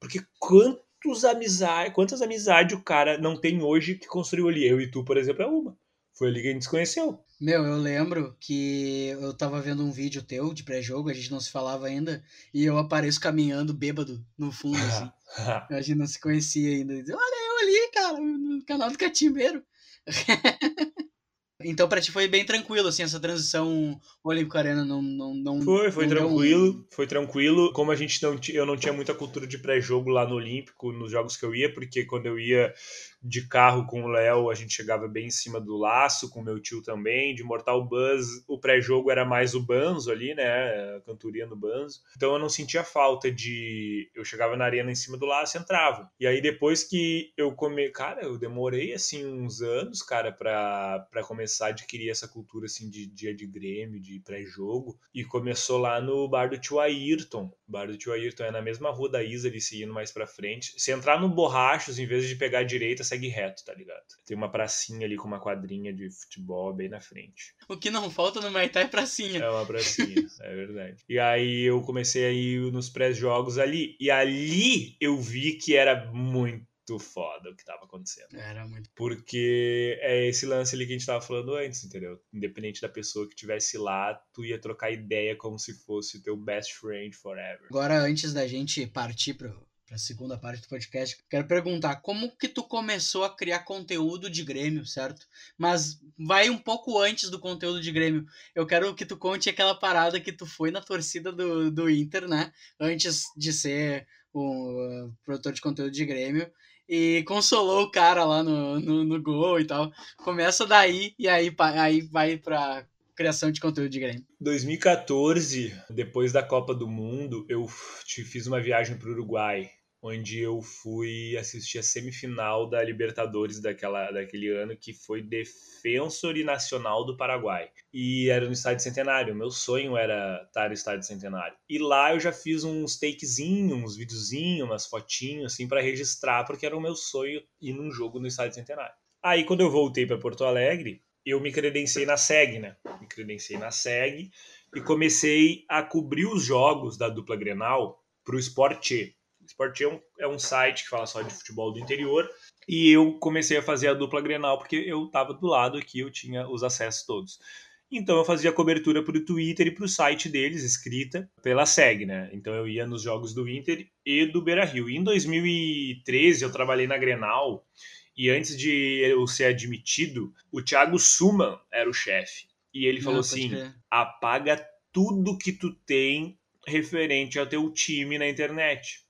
Porque quantos amizade, quantas amizades o cara não tem hoje que construiu ali? Eu e tu, por exemplo, é uma. Foi ali que a gente se conheceu. Meu, eu lembro que eu tava vendo um vídeo teu de pré-jogo, a gente não se falava ainda, e eu apareço caminhando bêbado no fundo, assim. [LAUGHS] a gente não se conhecia ainda. Olha eu ali, cara, no canal do Catimbeiro. [LAUGHS] Então, pra ti foi bem tranquilo, assim, essa transição Olímpico Arena não, não, não Foi, foi não tranquilo, um... foi tranquilo. Como a gente não eu não tinha muita cultura de pré-jogo lá no Olímpico, nos jogos que eu ia, porque quando eu ia de carro com o Léo, a gente chegava bem em cima do laço, com meu tio também. De Mortal Buzz, o pré-jogo era mais o Banzo ali, né? A cantoria no Banzo. Então eu não sentia falta de. Eu chegava na arena em cima do laço e entrava. E aí depois que eu come. Cara, eu demorei assim uns anos, cara, para começar a adquirir essa cultura assim de dia de Grêmio, de pré-jogo. E começou lá no bar do tio Ayrton. Bar do tio Ayrton é na mesma rua da Isa ali, seguindo mais pra frente. Se entrar no Borrachos, em vez de pegar a direita, segue reto, tá ligado? Tem uma pracinha ali com uma quadrinha de futebol bem na frente. O que não falta no Maitá é pracinha. É uma pracinha, [LAUGHS] é verdade. E aí eu comecei a ir nos pré-jogos ali. E ali eu vi que era muito foda o que tava acontecendo. Era muito. Porque é esse lance ali que a gente tava falando antes, entendeu? Independente da pessoa que tivesse lá, tu ia trocar ideia como se fosse o teu best friend forever. Agora, antes da gente partir pro, para a segunda parte do podcast, quero perguntar como que tu começou a criar conteúdo de Grêmio, certo? Mas vai um pouco antes do conteúdo de Grêmio. Eu quero que tu conte aquela parada que tu foi na torcida do, do Inter, né? Antes de ser o uh, produtor de conteúdo de Grêmio. E consolou o cara lá no, no, no gol e tal. Começa daí e aí, aí vai para criação de conteúdo de Grêmio. 2014, depois da Copa do Mundo, eu fiz uma viagem para o Uruguai onde eu fui assistir a semifinal da Libertadores daquela, daquele ano, que foi Defensor e Nacional do Paraguai. E era no Estádio Centenário. Meu sonho era estar no Estádio Centenário. E lá eu já fiz uns takezinhos, uns videozinhos, umas fotinhos, assim, para registrar, porque era o meu sonho ir num jogo no Estádio Centenário. Aí, quando eu voltei para Porto Alegre, eu me credenciei na SEG, né? Me credenciei na SEG e comecei a cobrir os jogos da dupla Grenal para o Sport Sport é um, é um site que fala só de futebol do interior. E eu comecei a fazer a dupla Grenal porque eu estava do lado aqui, eu tinha os acessos todos. Então eu fazia cobertura para o Twitter e para o site deles, escrita pela SEG, né? Então eu ia nos jogos do Inter e do Beira Rio. E em 2013 eu trabalhei na Grenal e antes de eu ser admitido, o Thiago Suman era o chefe. E ele falou Não, assim: apaga tudo que tu tem referente ao teu time na internet.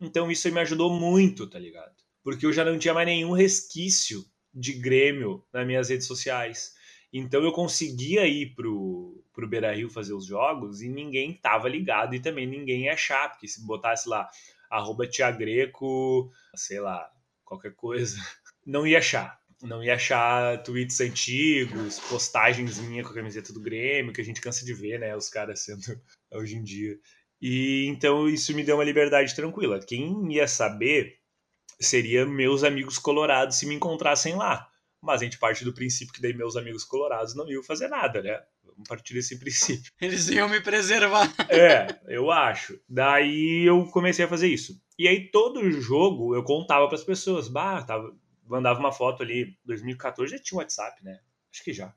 Então isso me ajudou muito, tá ligado? Porque eu já não tinha mais nenhum resquício de Grêmio nas minhas redes sociais. Então eu conseguia ir pro, pro Beira Rio fazer os jogos e ninguém tava ligado e também ninguém ia achar, porque se botasse lá arroba Tiagreco, sei lá, qualquer coisa, [LAUGHS] não ia achar. Não ia achar tweets antigos, postagens minhas com a camiseta do Grêmio, que a gente cansa de ver, né? Os caras sendo [LAUGHS] hoje em dia. E então isso me deu uma liberdade tranquila. Quem ia saber seria meus amigos colorados se me encontrassem lá. Mas a gente parte do princípio que daí meus amigos colorados não iam fazer nada, né? Vamos partir desse [LAUGHS] princípio. Eles iam me preservar. É, eu acho. Daí eu comecei a fazer isso. E aí todo jogo eu contava para as pessoas, bah, tava, mandava uma foto ali, 2014 já tinha WhatsApp, né? Acho que já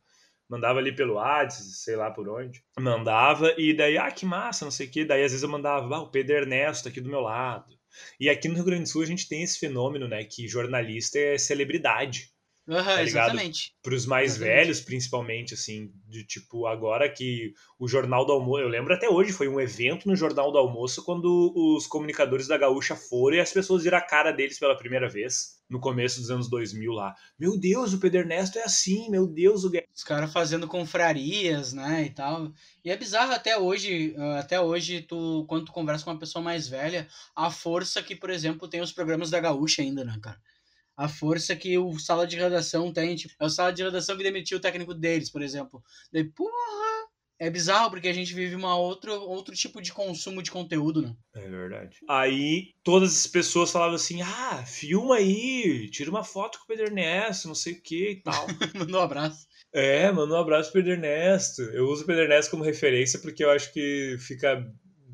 mandava ali pelo WhatsApp, sei lá por onde. Mandava, e daí, ah, que massa, não sei o quê. Daí às vezes eu mandava, ah, o Pedro Ernesto aqui do meu lado. E aqui no Rio Grande do Sul a gente tem esse fenômeno, né, que jornalista é celebridade. Uhum, tá exatamente. Para os mais exatamente. velhos, principalmente, assim, de tipo, agora que o Jornal do Almoço, eu lembro até hoje, foi um evento no Jornal do Almoço quando os comunicadores da Gaúcha foram e as pessoas viram a cara deles pela primeira vez, no começo dos anos 2000 lá. Meu Deus, o Pedro Ernesto é assim, meu Deus, o. Os caras fazendo confrarias, né, e tal. E é bizarro até hoje, ah, até hoje, tu, quando tu conversa com uma pessoa mais velha, a força que, por exemplo, tem os programas da Gaúcha ainda, né, cara? A força que o sala de redação tem. Tipo, é o sala de redação que demitiu o técnico deles, por exemplo. Daí, porra! É bizarro, porque a gente vive uma outro, outro tipo de consumo de conteúdo, né? É verdade. Aí todas as pessoas falavam assim: ah, filma aí, tira uma foto com o Pedro Ernesto, não sei o que e tal. [LAUGHS] Mandou um abraço. É, mandou um abraço pro Pedro Ernesto. Eu uso o Pedro Ernesto como referência porque eu acho que fica.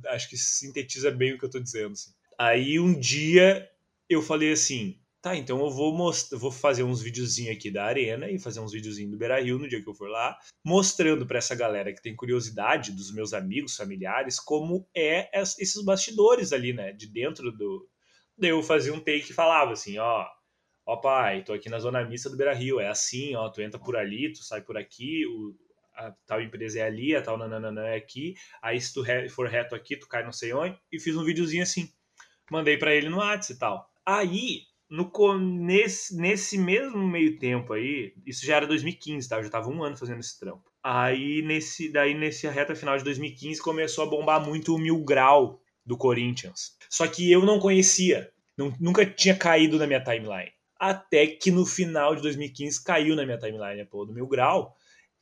Acho que sintetiza bem o que eu tô dizendo. Assim. Aí um dia eu falei assim: Tá, então eu vou mostrar, vou fazer uns videozinhos aqui da arena e fazer uns videozinhos do Beira Rio no dia que eu for lá, mostrando para essa galera que tem curiosidade dos meus amigos, familiares, como é esses bastidores ali, né, de dentro do. Daí eu fazia um take e falava assim, ó, ó pai, tô aqui na zona mista do Beira Rio, é assim, ó, tu entra por ali, tu sai por aqui, o, a tal empresa é ali, a tal nananã é aqui, aí se tu for reto aqui, tu cai não sei onde, e fiz um videozinho assim, mandei para ele no WhatsApp e tal. Aí no, nesse, nesse mesmo meio tempo aí, isso já era 2015, tá? Eu já tava um ano fazendo esse trampo. Aí, nesse, daí, nesse reta final de 2015, começou a bombar muito o Mil Grau do Corinthians. Só que eu não conhecia, não, nunca tinha caído na minha timeline. Até que no final de 2015 caiu na minha timeline a porra do Mil Grau.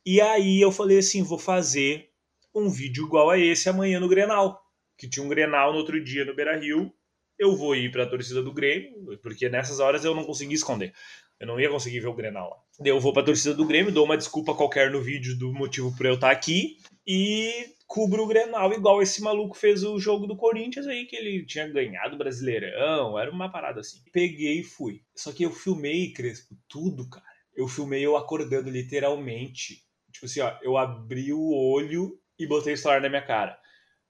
E aí eu falei assim: vou fazer um vídeo igual a esse amanhã no Grenal. Que tinha um Grenal no outro dia no Beira Rio. Eu vou ir para a torcida do Grêmio, porque nessas horas eu não consegui esconder. Eu não ia conseguir ver o Grenal lá. Eu vou para a torcida do Grêmio, dou uma desculpa qualquer no vídeo do motivo para eu estar aqui e cubro o Grenal igual esse maluco fez o jogo do Corinthians aí, que ele tinha ganhado o Brasileirão, era uma parada assim. Peguei e fui. Só que eu filmei, Crespo, tudo, cara. Eu filmei eu acordando literalmente. Tipo assim, ó, eu abri o olho e botei o celular na minha cara.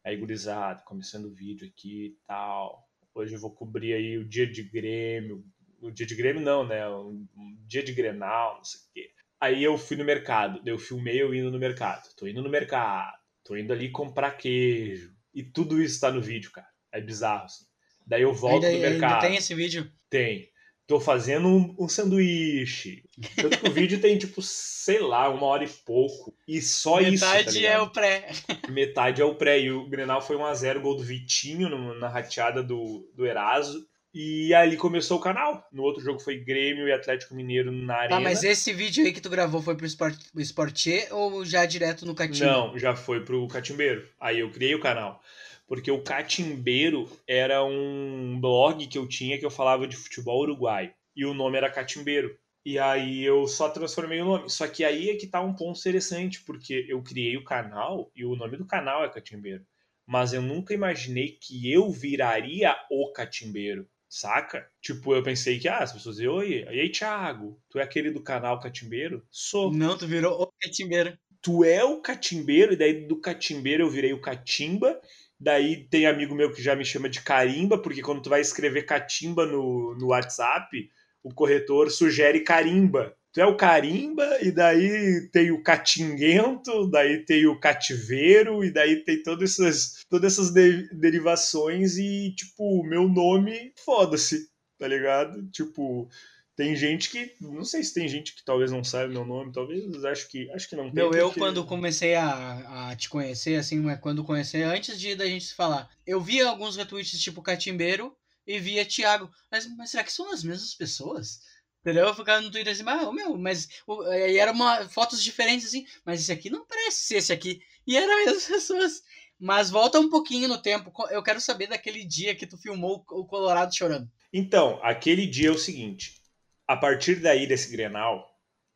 Aí, gurizada, começando o vídeo aqui e tal. Hoje eu vou cobrir aí o dia de Grêmio. O dia de Grêmio não, né? Um, um dia de Grenal, não sei o quê. Aí eu fui no mercado. Eu filmei eu indo no mercado. Tô indo no mercado. Tô indo ali comprar queijo. E tudo isso tá no vídeo, cara. É bizarro, assim. Daí eu volto ainda, do mercado. Ainda tem esse vídeo? Tem tô fazendo um, um sanduíche. Tanto que o vídeo tem, tipo, sei lá, uma hora e pouco. E só Metade isso. Metade tá é o pré. Metade é o pré. E o Grenal foi 1x0, gol do Vitinho no, na rateada do, do Eraso. E ali começou o canal. No outro jogo foi Grêmio e Atlético Mineiro na Arena. Tá, mas esse vídeo aí que tu gravou foi pro Sport, Sportier ou já direto no Catimbeiro? Não, já foi pro Catimbeiro. Aí eu criei o canal porque o Catimbeiro era um blog que eu tinha que eu falava de futebol uruguaio. E o nome era Catimbeiro. E aí eu só transformei o nome. Só que aí é que tá um ponto interessante, porque eu criei o canal e o nome do canal é Catimbeiro. Mas eu nunca imaginei que eu viraria o Catimbeiro, saca? Tipo, eu pensei que ah, as pessoas diziam, oi, e aí, Thiago, tu é aquele do canal Catimbeiro? Sou. Não, tu virou o Catimbeiro. Tu é o Catimbeiro, e daí do Catimbeiro eu virei o Catimba, Daí tem amigo meu que já me chama de carimba, porque quando tu vai escrever catimba no, no WhatsApp, o corretor sugere carimba. Tu é o carimba, e daí tem o catinguento, daí tem o cativeiro, e daí tem todas essas, todas essas de, derivações, e, tipo, o meu nome, foda-se, tá ligado? Tipo, tem gente que. Não sei se tem gente que talvez não saiba meu nome, talvez acho que acho que não tem. Meu, eu quando comecei a, a te conhecer, assim, é quando conhecer, antes de da gente se falar, eu via alguns retweets tipo Catimbeiro e via Thiago. Mas, mas será que são as mesmas pessoas? Entendeu? Eu ficava no Twitter assim, ah, meu, mas. E eram fotos diferentes assim, mas esse aqui não parece ser esse aqui. E eram as [LAUGHS] mesmas pessoas. Mas volta um pouquinho no tempo. Eu quero saber daquele dia que tu filmou o Colorado chorando. Então, aquele dia é o seguinte a partir daí desse Grenal,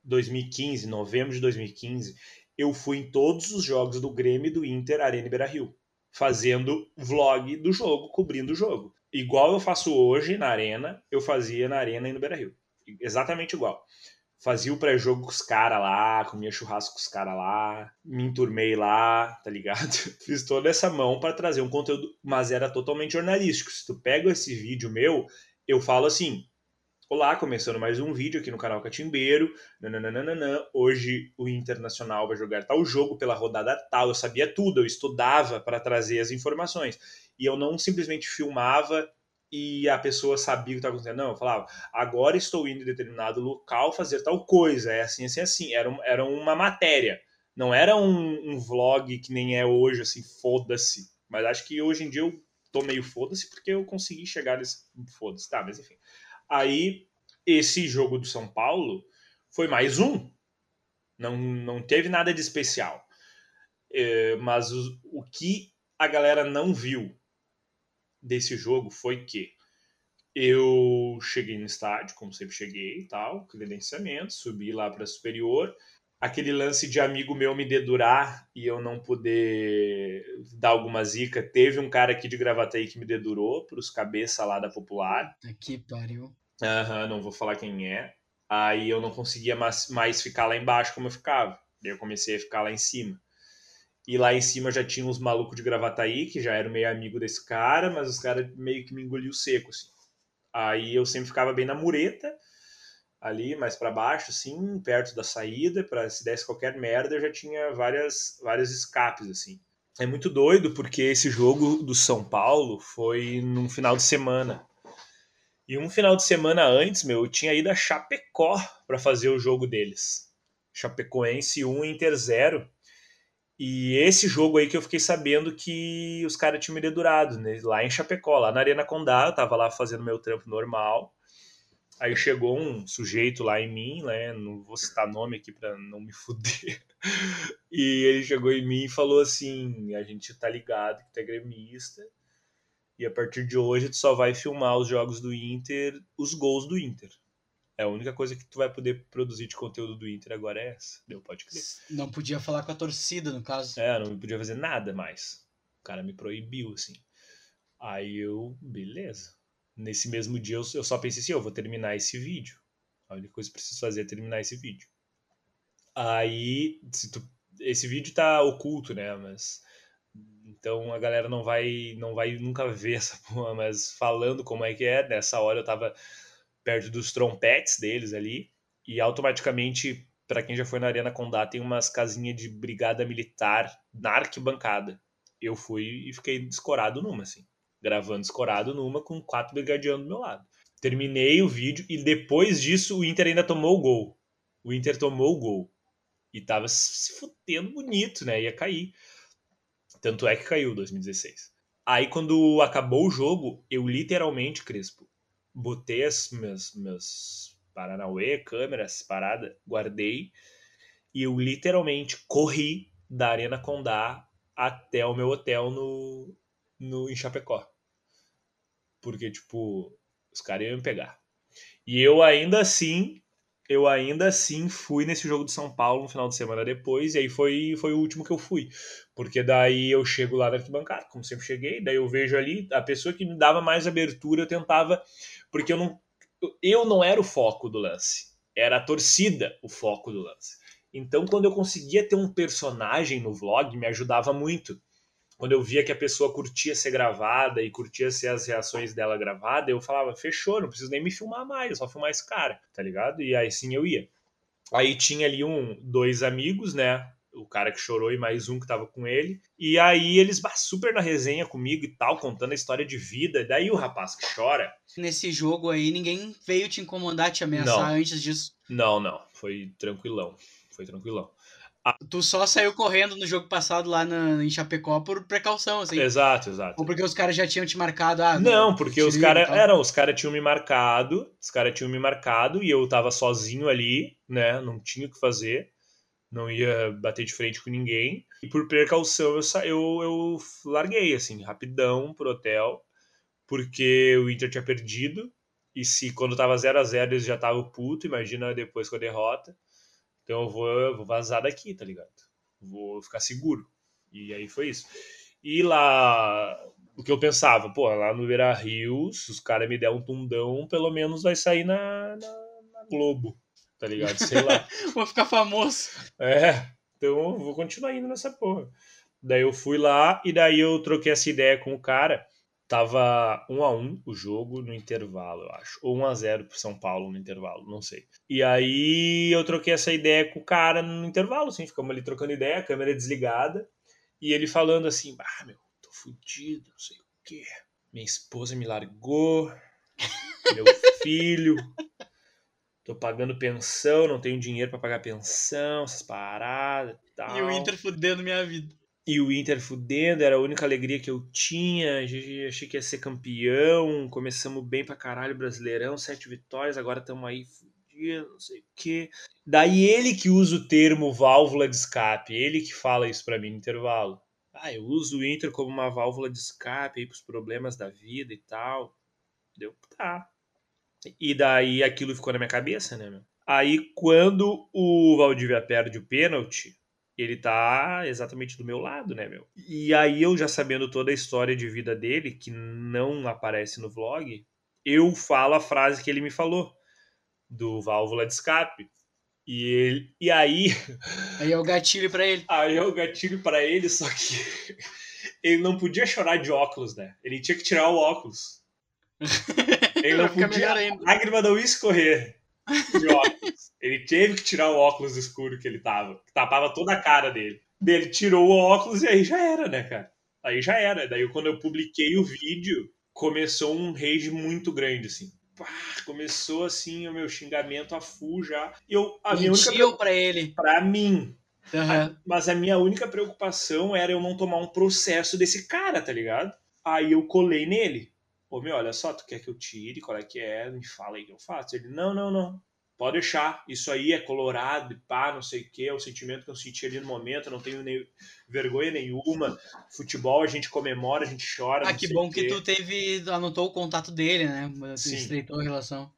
2015, novembro de 2015, eu fui em todos os jogos do Grêmio e do Inter Arena Beira-Rio, fazendo vlog do jogo, cobrindo o jogo. Igual eu faço hoje na Arena, eu fazia na Arena e no Beira-Rio. Exatamente igual. Fazia o pré-jogo com os caras lá, comia churrasco com os caras lá, me enturmei lá, tá ligado? [LAUGHS] Fiz toda essa mão para trazer um conteúdo, mas era totalmente jornalístico. Se tu pega esse vídeo meu, eu falo assim, Olá, começando mais um vídeo aqui no canal Catimbeiro. Nananana. Hoje o Internacional vai jogar tal jogo pela rodada tal. Eu sabia tudo, eu estudava para trazer as informações. E eu não simplesmente filmava e a pessoa sabia o que estava acontecendo. Não, eu falava, agora estou indo em determinado local fazer tal coisa. É assim, assim, assim. Era, era uma matéria. Não era um, um vlog que nem é hoje, assim, foda-se. Mas acho que hoje em dia eu tô meio foda-se porque eu consegui chegar nesse foda-se. Tá, mas enfim. Aí, esse jogo do São Paulo foi mais um. Não, não teve nada de especial. É, mas o, o que a galera não viu desse jogo foi que eu cheguei no estádio, como sempre cheguei e tal, credenciamento, subi lá para superior. Aquele lance de amigo meu me dedurar e eu não poder dar alguma zica. Teve um cara aqui de Gravataí que me dedurou para os cabeça lá da Popular. Aqui pariu. Aham, não vou falar quem é. Aí eu não conseguia mais, mais ficar lá embaixo como eu ficava. Daí eu comecei a ficar lá em cima. E lá em cima já tinha uns malucos de Gravataí, que já eram meio amigo desse cara, mas os caras meio que me engoliu seco, assim. Aí eu sempre ficava bem na mureta, ali mais para baixo, assim, perto da saída, para se desse qualquer merda, eu já tinha várias, vários escapes, assim. É muito doido porque esse jogo do São Paulo foi num final de semana. E um final de semana antes, meu, eu tinha ido a Chapecó para fazer o jogo deles. Chapecoense 1, Inter 0. E esse jogo aí que eu fiquei sabendo que os caras tinham me dedurado, né? Lá em Chapecó, lá na Arena Condá, eu tava lá fazendo meu trampo normal. Aí chegou um sujeito lá em mim, né? Não vou citar nome aqui para não me [LAUGHS] fuder. E ele chegou em mim e falou assim: a gente tá ligado que tu é gremista e a partir de hoje tu só vai filmar os jogos do Inter, os gols do Inter. É a única coisa que tu vai poder produzir de conteúdo do Inter agora é essa. Deu, pode crer. Não podia falar com a torcida, no caso. É, não podia fazer nada mais. O cara me proibiu, assim. Aí eu, beleza. Nesse mesmo dia eu, só pensei assim, eu vou terminar esse vídeo. A única coisa que eu preciso fazer é terminar esse vídeo. Aí, tu, esse vídeo tá oculto, né? Mas então a galera não vai não vai nunca ver essa [LAUGHS] porra, mas falando como é que é, nessa hora eu tava perto dos trompetes deles ali e automaticamente para quem já foi na Arena Condá tem umas casinhas de brigada militar na arquibancada. Eu fui e fiquei descorado numa assim, gravando descorado numa com quatro brigadianos do meu lado. Terminei o vídeo e depois disso o Inter ainda tomou o gol. O Inter tomou o gol. E tava se fudendo bonito, né? Ia cair. Tanto é que caiu 2016. Aí quando acabou o jogo, eu literalmente, Crespo, botei as meus, meus Paranauê, câmeras, parada, guardei e eu literalmente corri da Arena Condá até o meu hotel no, no em Chapecó. Porque, tipo, os caras iam me pegar. E eu ainda assim eu ainda assim fui nesse jogo de São Paulo no final de semana depois, e aí foi, foi o último que eu fui. Porque daí eu chego lá na arquibancada, como sempre cheguei, daí eu vejo ali a pessoa que me dava mais abertura, eu tentava, porque eu não, eu não era o foco do lance, era a torcida o foco do lance. Então, quando eu conseguia ter um personagem no vlog, me ajudava muito quando eu via que a pessoa curtia ser gravada e curtia ser as reações dela gravada, eu falava, fechou, não preciso nem me filmar mais, só filmar esse cara, tá ligado? E aí sim eu ia. Aí tinha ali um, dois amigos, né? O cara que chorou e mais um que tava com ele. E aí eles super na resenha comigo e tal, contando a história de vida. Daí o rapaz que chora. Nesse jogo aí, ninguém veio te incomodar, te ameaçar não. antes disso? Não, não. Foi tranquilão. Foi tranquilão. Tu só saiu correndo no jogo passado lá na, em Chapecó por precaução, assim. Exato, exato. Ou porque os caras já tinham te marcado? Ah, não, porque os caras eram, os caras tinham me marcado, os caras tinham me marcado e eu tava sozinho ali, né? Não tinha o que fazer, não ia bater de frente com ninguém. E por precaução eu, eu, eu larguei, assim, rapidão pro hotel, porque o Inter tinha perdido. E se quando tava 0 a 0 eles já estavam puto, imagina depois com a derrota. Então eu vou, eu vou vazar daqui, tá ligado? Vou ficar seguro. E aí foi isso. E lá, o que eu pensava, pô, lá no Beira Rio, se os caras me der um tundão, pelo menos vai sair na, na, na Globo, tá ligado? Sei lá. [LAUGHS] vou ficar famoso. É, então eu vou continuar indo nessa porra. Daí eu fui lá e daí eu troquei essa ideia com o cara. Tava 1 a 1 o jogo no intervalo, eu acho. Ou 1 a 0 pro São Paulo no intervalo, não sei. E aí eu troquei essa ideia com o cara no intervalo, assim, ficamos ali trocando ideia, a câmera desligada, e ele falando assim: "Ah, meu, tô fudido, não sei o quê. Minha esposa me largou, [LAUGHS] meu filho, tô pagando pensão, não tenho dinheiro para pagar pensão, essas paradas e tal. E o Inter fudendo minha vida e o Inter fudendo, era a única alegria que eu tinha. Achei que ia ser campeão. Começamos bem pra caralho, Brasileirão, sete vitórias, agora estamos aí fudidos, não sei o quê. Daí ele que usa o termo válvula de escape, ele que fala isso para mim no intervalo. Ah, eu uso o Inter como uma válvula de escape aí pros problemas da vida e tal. Deu, tá. E daí aquilo ficou na minha cabeça, né, meu? Aí quando o Valdívia perde o pênalti, ele tá exatamente do meu lado, né, meu? E aí eu já sabendo toda a história de vida dele, que não aparece no vlog, eu falo a frase que ele me falou do válvula de escape. E ele, e aí [LAUGHS] aí é o gatilho para ele. Aí é o gatilho para ele, só que [LAUGHS] ele não podia chorar de óculos, né? Ele tinha que tirar o óculos. [LAUGHS] Ele não podia a lágrima não ia escorrer de óculos. Ele teve que tirar o óculos escuro que ele tava, que tapava toda a cara dele. Ele tirou o óculos e aí já era, né, cara? Aí já era. Daí quando eu publiquei o vídeo, começou um rage muito grande, assim. pá, começou assim o meu xingamento a full já. Eu, a minha única para ele? Para mim. Uhum. A, mas a minha única preocupação era eu não tomar um processo desse cara, tá ligado? Aí eu colei nele. Ô, meu, olha só, tu quer que eu tire? Qual é que é? Me fala aí que eu faço. Ele, não, não, não. Pode deixar. Isso aí é colorado, pá, não sei o que. É o sentimento que eu senti ali no momento. não tenho nem, vergonha nenhuma. Futebol a gente comemora, a gente chora. Ah, que bom que tu teve. anotou o contato dele, né? Tu Sim. estreitou a relação.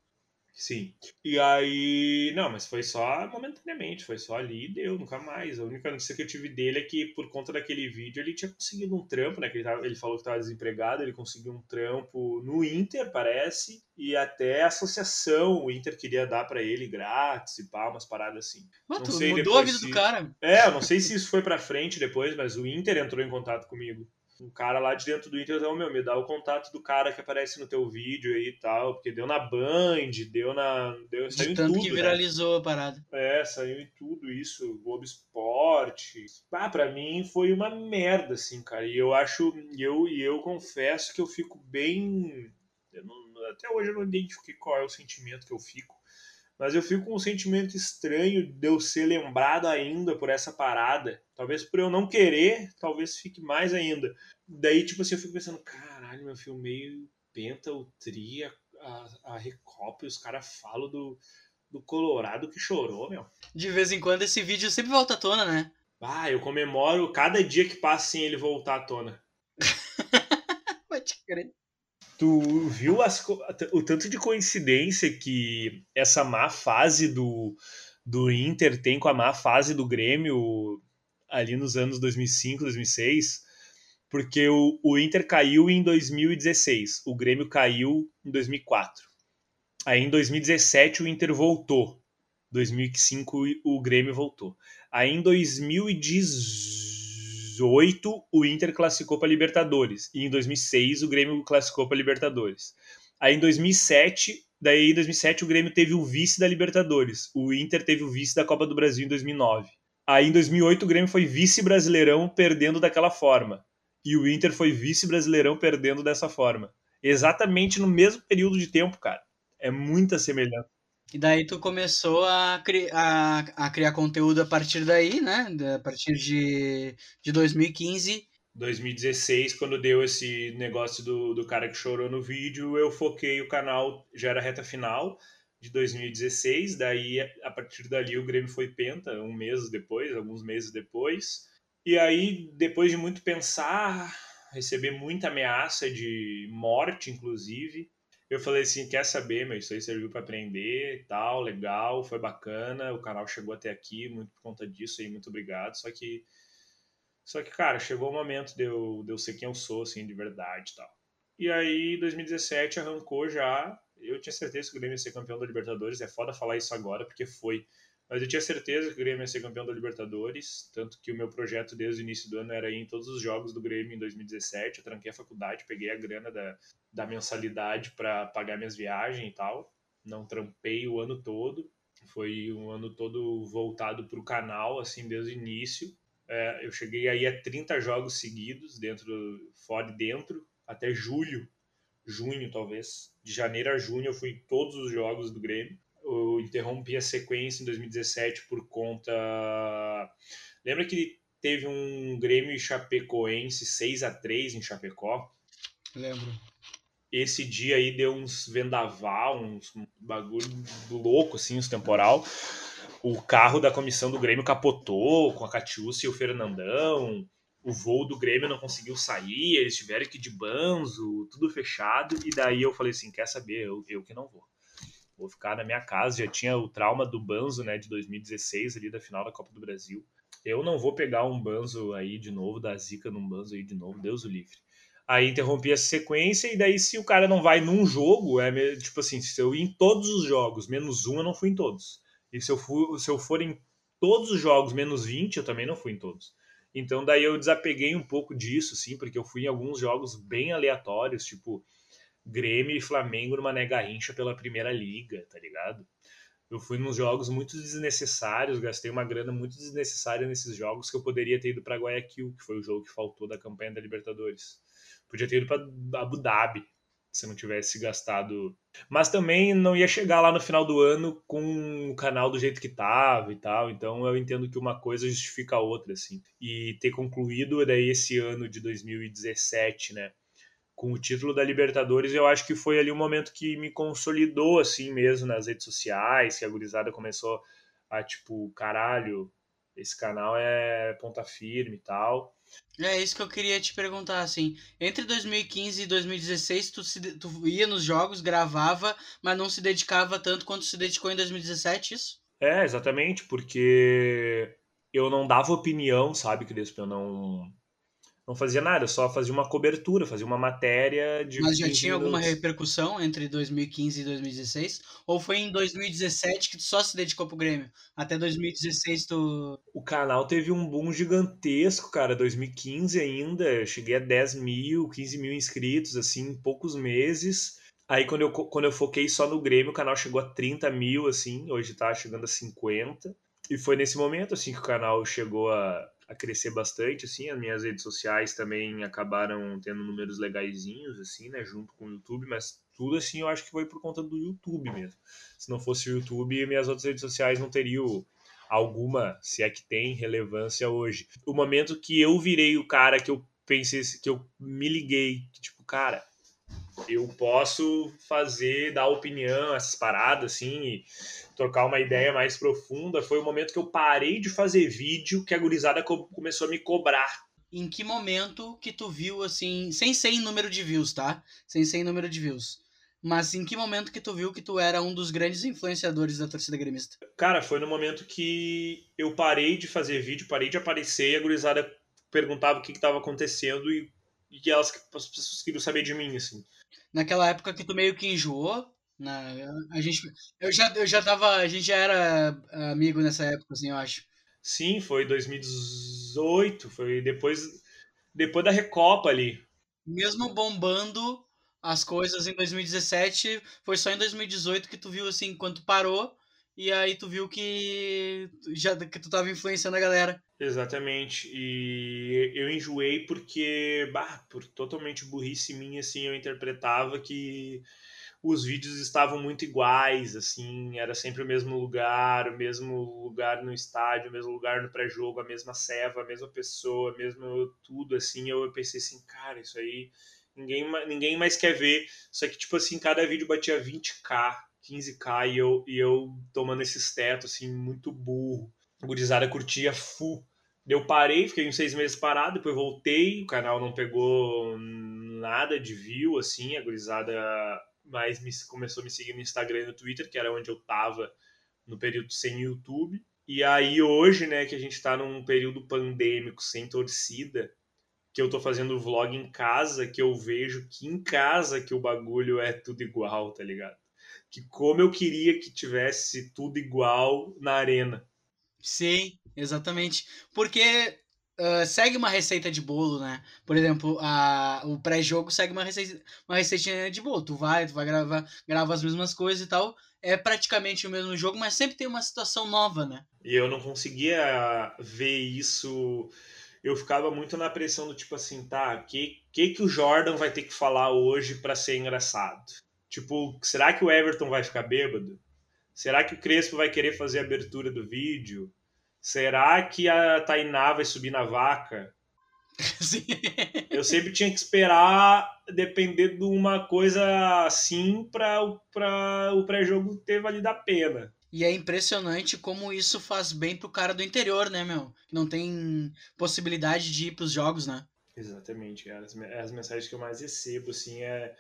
Sim. E aí. Não, mas foi só momentaneamente, foi só ali e deu, nunca mais. A única notícia que eu tive dele é que, por conta daquele vídeo, ele tinha conseguido um trampo, né? Que ele, tava, ele falou que estava desempregado, ele conseguiu um trampo no Inter, parece, e até a associação, o Inter queria dar para ele grátis e pá, umas paradas assim. Mas tu mudou a vida se... do cara. É, eu não sei se isso foi pra frente depois, mas o Inter entrou em contato comigo um cara lá de dentro do Inter falou, meu, me dá o contato do cara que aparece no teu vídeo aí e tal, porque deu na Band, deu na... Deu, de saiu tanto tudo, que né? viralizou né? a parada. É, saiu em tudo isso, Globo Esporte. Ah, pra mim foi uma merda, assim, cara, e eu acho, e eu, e eu confesso que eu fico bem... Eu não, até hoje eu não identifiquei qual é o sentimento que eu fico, mas eu fico com um sentimento estranho de eu ser lembrado ainda por essa parada. Talvez por eu não querer, talvez fique mais ainda. Daí, tipo assim, eu fico pensando, caralho, meu filme meio penta, o tri, a, a, a Recopa, e os caras falam do, do Colorado que chorou, meu. De vez em quando esse vídeo sempre volta à tona, né? Ah, eu comemoro cada dia que passa sem ele voltar à tona. [LAUGHS] Pode crer. Tu viu as, o tanto de coincidência que essa má fase do, do Inter tem com a má fase do Grêmio ali nos anos 2005, 2006? Porque o, o Inter caiu em 2016, o Grêmio caiu em 2004. Aí em 2017 o Inter voltou. 2005 o Grêmio voltou. Aí em 2018 2018 o Inter classificou para Libertadores e em 2006 o Grêmio classificou para Libertadores. Aí em 2007, daí em 2007 o Grêmio teve o vice da Libertadores, o Inter teve o vice da Copa do Brasil em 2009. Aí em 2008 o Grêmio foi vice-brasileirão perdendo daquela forma. E o Inter foi vice-brasileirão perdendo dessa forma. Exatamente no mesmo período de tempo, cara. É muita semelhança. E daí tu começou a, cri a, a criar conteúdo a partir daí, né? A partir de, de 2015. 2016, quando deu esse negócio do, do cara que chorou no vídeo, eu foquei o canal, já era reta final de 2016, daí a partir dali o Grêmio foi penta, um mês depois, alguns meses depois. E aí, depois de muito pensar, receber muita ameaça de morte, inclusive, eu falei assim, quer saber, meu, isso aí serviu para aprender e tal, legal, foi bacana, o canal chegou até aqui, muito por conta disso aí, muito obrigado. Só que, só que cara, chegou o momento de eu, de eu ser quem eu sou, assim, de verdade e tal. E aí, 2017 arrancou já, eu tinha certeza que o Grêmio ia ser campeão da Libertadores, é foda falar isso agora, porque foi mas eu tinha certeza que o Grêmio ia ser campeão da Libertadores, tanto que o meu projeto desde o início do ano era ir em todos os jogos do Grêmio em 2017. Eu tranquei a faculdade, peguei a grana da, da mensalidade para pagar minhas viagens e tal. Não trampei o ano todo. Foi um ano todo voltado para o canal, assim, desde o início. É, eu cheguei aí a 30 jogos seguidos, dentro, fora e dentro, até julho, junho talvez. De janeiro a junho eu fui em todos os jogos do Grêmio eu interrompi a sequência em 2017 por conta. Lembra que teve um Grêmio e Chapecoense 6 a 3 em Chapecó? Lembro. Esse dia aí deu uns vendaval, uns bagulho louco, assim, uns temporal. O carro da comissão do Grêmio capotou com a Catiúcia e o Fernandão. O voo do Grêmio não conseguiu sair, eles tiveram que ir de banzo, tudo fechado. E daí eu falei assim: quer saber? Eu, eu que não vou vou ficar na minha casa. Já tinha o trauma do Banzo, né, de 2016, ali da final da Copa do Brasil. Eu não vou pegar um Banzo aí de novo, da zica num Banzo aí de novo, Deus o livre. Aí interrompi a sequência, e daí se o cara não vai num jogo, é tipo assim, se eu ir em todos os jogos, menos um, eu não fui em todos. E se eu for, se eu for em todos os jogos, menos 20, eu também não fui em todos. Então daí eu desapeguei um pouco disso, sim, porque eu fui em alguns jogos bem aleatórios, tipo Grêmio e Flamengo numa nega rincha pela primeira liga, tá ligado? Eu fui nos jogos muito desnecessários, gastei uma grana muito desnecessária nesses jogos que eu poderia ter ido para Guayaquil, que foi o jogo que faltou da campanha da Libertadores. Podia ter ido para Abu Dhabi, se não tivesse gastado. Mas também não ia chegar lá no final do ano com o canal do jeito que tava e tal. Então eu entendo que uma coisa justifica a outra, assim. E ter concluído daí esse ano de 2017, né? Com o título da Libertadores, eu acho que foi ali um momento que me consolidou, assim mesmo, nas redes sociais, que a gurizada começou a, tipo, caralho, esse canal é ponta firme e tal. É isso que eu queria te perguntar, assim. Entre 2015 e 2016, tu, se, tu ia nos jogos, gravava, mas não se dedicava tanto quanto se dedicou em 2017, isso? É, exatamente, porque eu não dava opinião, sabe, Crespo? Eu não não fazia nada, só fazia uma cobertura, fazia uma matéria de. Mas já tinha minutos. alguma repercussão entre 2015 e 2016? Ou foi em 2017 que tu só se dedicou pro Grêmio? Até 2016 tu. O canal teve um boom gigantesco, cara. 2015 ainda. Eu cheguei a 10 mil, 15 mil inscritos, assim, em poucos meses. Aí quando eu, quando eu foquei só no Grêmio, o canal chegou a 30 mil, assim, hoje tá chegando a 50. E foi nesse momento, assim, que o canal chegou a, a crescer bastante, assim, as minhas redes sociais também acabaram tendo números legaisinhos, assim, né, junto com o YouTube, mas tudo, assim, eu acho que foi por conta do YouTube mesmo. Se não fosse o YouTube, minhas outras redes sociais não teriam alguma, se é que tem, relevância hoje. O momento que eu virei o cara que eu pensei, que eu me liguei, que, tipo, cara, eu posso fazer, dar opinião, essas paradas, assim, e trocar uma ideia mais profunda, foi o momento que eu parei de fazer vídeo que a gurizada começou a me cobrar. Em que momento que tu viu, assim, sem ser em número de views, tá? Sem ser em número de views. Mas em que momento que tu viu que tu era um dos grandes influenciadores da torcida gremista? Cara, foi no momento que eu parei de fazer vídeo, parei de aparecer e a gurizada perguntava o que estava acontecendo e, e elas, as pessoas queriam saber de mim, assim naquela época que tu meio que enjoou. Na, a gente, eu já, eu já tava, a gente já era amigo nessa época, assim, eu acho. Sim, foi 2018, foi depois, depois da Recopa ali. Mesmo bombando as coisas em 2017, foi só em 2018 que tu viu assim, quando parou, e aí tu viu que já que tu tava influenciando a galera. Exatamente. E eu enjoei porque, bah, por totalmente burrice minha, assim, eu interpretava que os vídeos estavam muito iguais, assim, era sempre o mesmo lugar, o mesmo lugar no estádio, o mesmo lugar no pré-jogo, a mesma ceva, a mesma pessoa, mesmo tudo, assim, eu pensei assim, cara, isso aí ninguém, ninguém mais quer ver, só que, tipo assim, cada vídeo batia 20k, 15k, e eu, e eu tomando esses tetos, assim, muito burro, a gurizada curtia full, eu parei, fiquei uns seis meses parado, depois voltei, o canal não pegou nada de view, assim, a gurizada mais me, começou a me seguir no Instagram e no Twitter, que era onde eu tava no período sem YouTube. E aí hoje, né, que a gente tá num período pandêmico, sem torcida, que eu tô fazendo vlog em casa, que eu vejo que em casa que o bagulho é tudo igual, tá ligado? Que como eu queria que tivesse tudo igual na arena. Sim, exatamente. Porque uh, segue uma receita de bolo, né? Por exemplo, a, o pré-jogo segue uma receita, uma receitinha de bolo. Tu vai, tu vai gravar, grava as mesmas coisas e tal. É praticamente o mesmo jogo, mas sempre tem uma situação nova, né? E eu não conseguia ver isso. Eu ficava muito na pressão do tipo assim, tá, que que, que o Jordan vai ter que falar hoje para ser engraçado? Tipo, será que o Everton vai ficar bêbado? Será que o Crespo vai querer fazer a abertura do vídeo? Será que a Tainá vai subir na vaca? [LAUGHS] Sim. Eu sempre tinha que esperar depender de uma coisa assim para o pré-jogo ter valido a pena. E é impressionante como isso faz bem pro cara do interior, né, meu? Que não tem possibilidade de ir pros jogos, né? Exatamente, As, as mensagens que eu mais recebo, assim, é,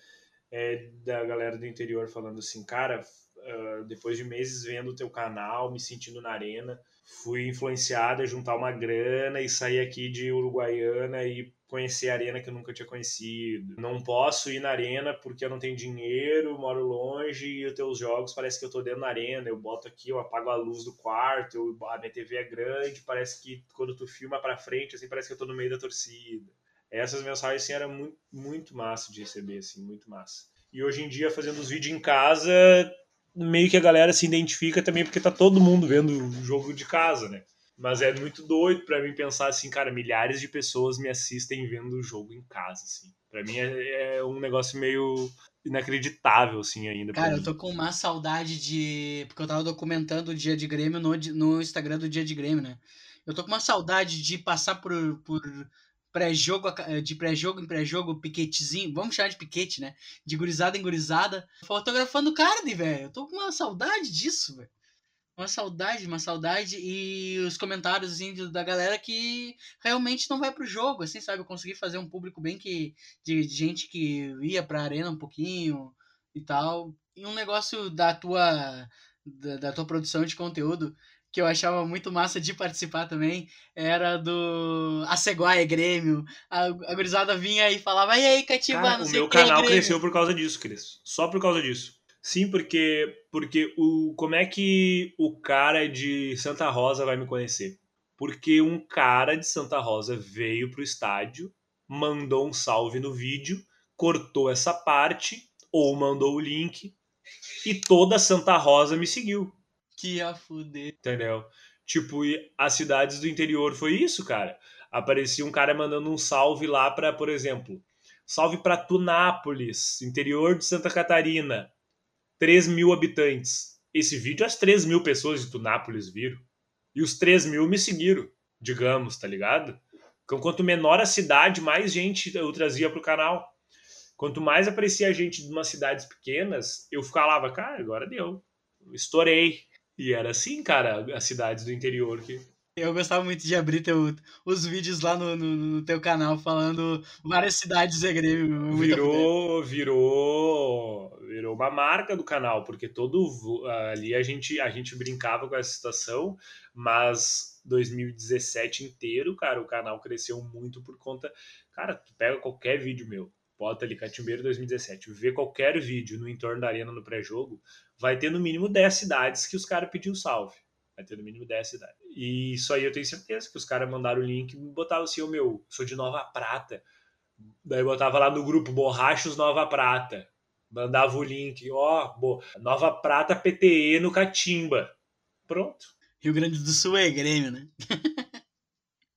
é da galera do interior falando assim, cara, uh, depois de meses vendo o teu canal, me sentindo na arena, fui influenciado a juntar uma grana e sair aqui de Uruguaiana e conhecer a arena que eu nunca tinha conhecido. Não posso ir na arena porque eu não tenho dinheiro, moro longe e os teus jogos parece que eu tô dentro da arena. Eu boto aqui, eu apago a luz do quarto, eu, a minha TV é grande, parece que quando tu filma para frente, assim, parece que eu tô no meio da torcida. Essas mensagens assim, eram muito, muito massa de receber, assim, muito massa. E hoje em dia, fazendo os vídeos em casa, meio que a galera se identifica também porque tá todo mundo vendo o jogo de casa, né? Mas é muito doido para mim pensar assim, cara, milhares de pessoas me assistem vendo o jogo em casa, assim. Para mim é, é, um negócio meio inacreditável, assim, ainda. Cara, eu tô com uma saudade de. Porque eu tava documentando o dia de Grêmio no, no Instagram do dia de Grêmio, né? Eu tô com uma saudade de passar por, por pré-jogo, de pré-jogo em pré-jogo, piquetezinho, vamos chamar de piquete, né? De gurizada em gurizada, fotografando carne, velho. Eu tô com uma saudade disso, velho. Uma saudade, uma saudade. E os comentários assim, da galera que realmente não vai pro jogo, assim, sabe? Eu consegui fazer um público bem que. de gente que ia pra arena um pouquinho e tal. E um negócio da tua. da, da tua produção de conteúdo que eu achava muito massa de participar também, era do A Ceguaia Grêmio. A, a gurizada vinha e falava, e aí, Catiba, Cara, não o sei meu que é canal Grêmio." cresceu por causa disso, Cris. Só por causa disso. Sim, porque porque o como é que o cara de Santa Rosa vai me conhecer? Porque um cara de Santa Rosa veio pro estádio, mandou um salve no vídeo, cortou essa parte ou mandou o link e toda Santa Rosa me seguiu. Que ia fuder. Entendeu? Tipo, e as cidades do interior foi isso, cara. Aparecia um cara mandando um salve lá pra, por exemplo, salve pra Tunápolis, interior de Santa Catarina, 3 mil habitantes. Esse vídeo as 3 mil pessoas de Tunápolis viram. E os 3 mil me seguiram, digamos, tá ligado? Então, quanto menor a cidade, mais gente eu trazia pro canal. Quanto mais aparecia gente de umas cidades pequenas, eu falava, cara, agora deu. Estourei. E era assim, cara, as cidades do interior que. Eu gostava muito de abrir teu, os vídeos lá no, no, no teu canal falando várias cidades é Grêmio. Virou, virou, virou uma marca do canal, porque todo ali a gente, a gente brincava com essa situação, mas 2017 inteiro, cara, o canal cresceu muito por conta. Cara, tu pega qualquer vídeo meu, bota ali Catimbeiro 2017, vê qualquer vídeo no entorno da arena no pré-jogo, vai ter no mínimo 10 cidades que os caras pediu salve. Vai ter no mínimo 10 cidades. E isso aí eu tenho certeza que os caras mandaram o link e botavam assim, ô meu, sou de Nova Prata. Daí botava lá no grupo Borrachos Nova Prata. Mandava o link, ó, bo- Nova Prata PTE no Catimba. Pronto. Rio Grande do Sul é Grêmio, né? [LAUGHS]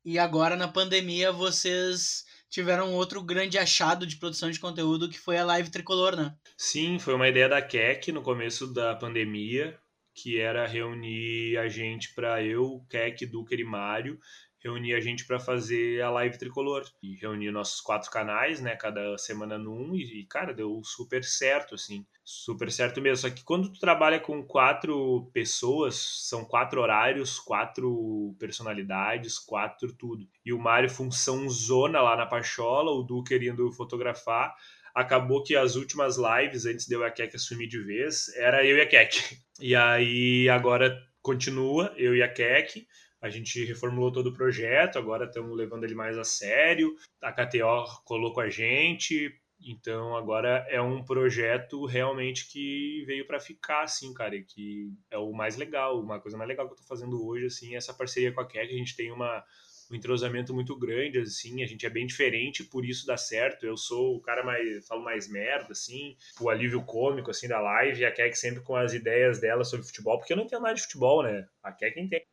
e agora na pandemia vocês tiveram outro grande achado de produção de conteúdo que foi a live tricolor, né? Sim, foi uma ideia da Keck no começo da pandemia, que era reunir a gente para eu, Keck, Duker e Mário, reunir a gente para fazer a live tricolor. E reunir nossos quatro canais, né, cada semana num, e, e, cara, deu super certo, assim. Super certo mesmo. Só que quando tu trabalha com quatro pessoas, são quatro horários, quatro personalidades, quatro tudo. E o Mário, função zona lá na Pachola, o Du querendo fotografar. Acabou que as últimas lives, antes de eu e a Keck assumir de vez, era eu e a Keck. E aí agora continua, eu e a Keck. A gente reformulou todo o projeto, agora estamos levando ele mais a sério. A KTO colocou a gente, então agora é um projeto realmente que veio para ficar, assim, cara, que é o mais legal, uma coisa mais legal que eu tô fazendo hoje, assim, essa parceria com a Keck, a gente tem uma, um entrosamento muito grande, assim, a gente é bem diferente, por isso dá certo. Eu sou o cara mais, falo mais merda, assim, o alívio cômico, assim, da live, e a Keck sempre com as ideias dela sobre futebol, porque eu não entendo nada de futebol, né? A Keck entende.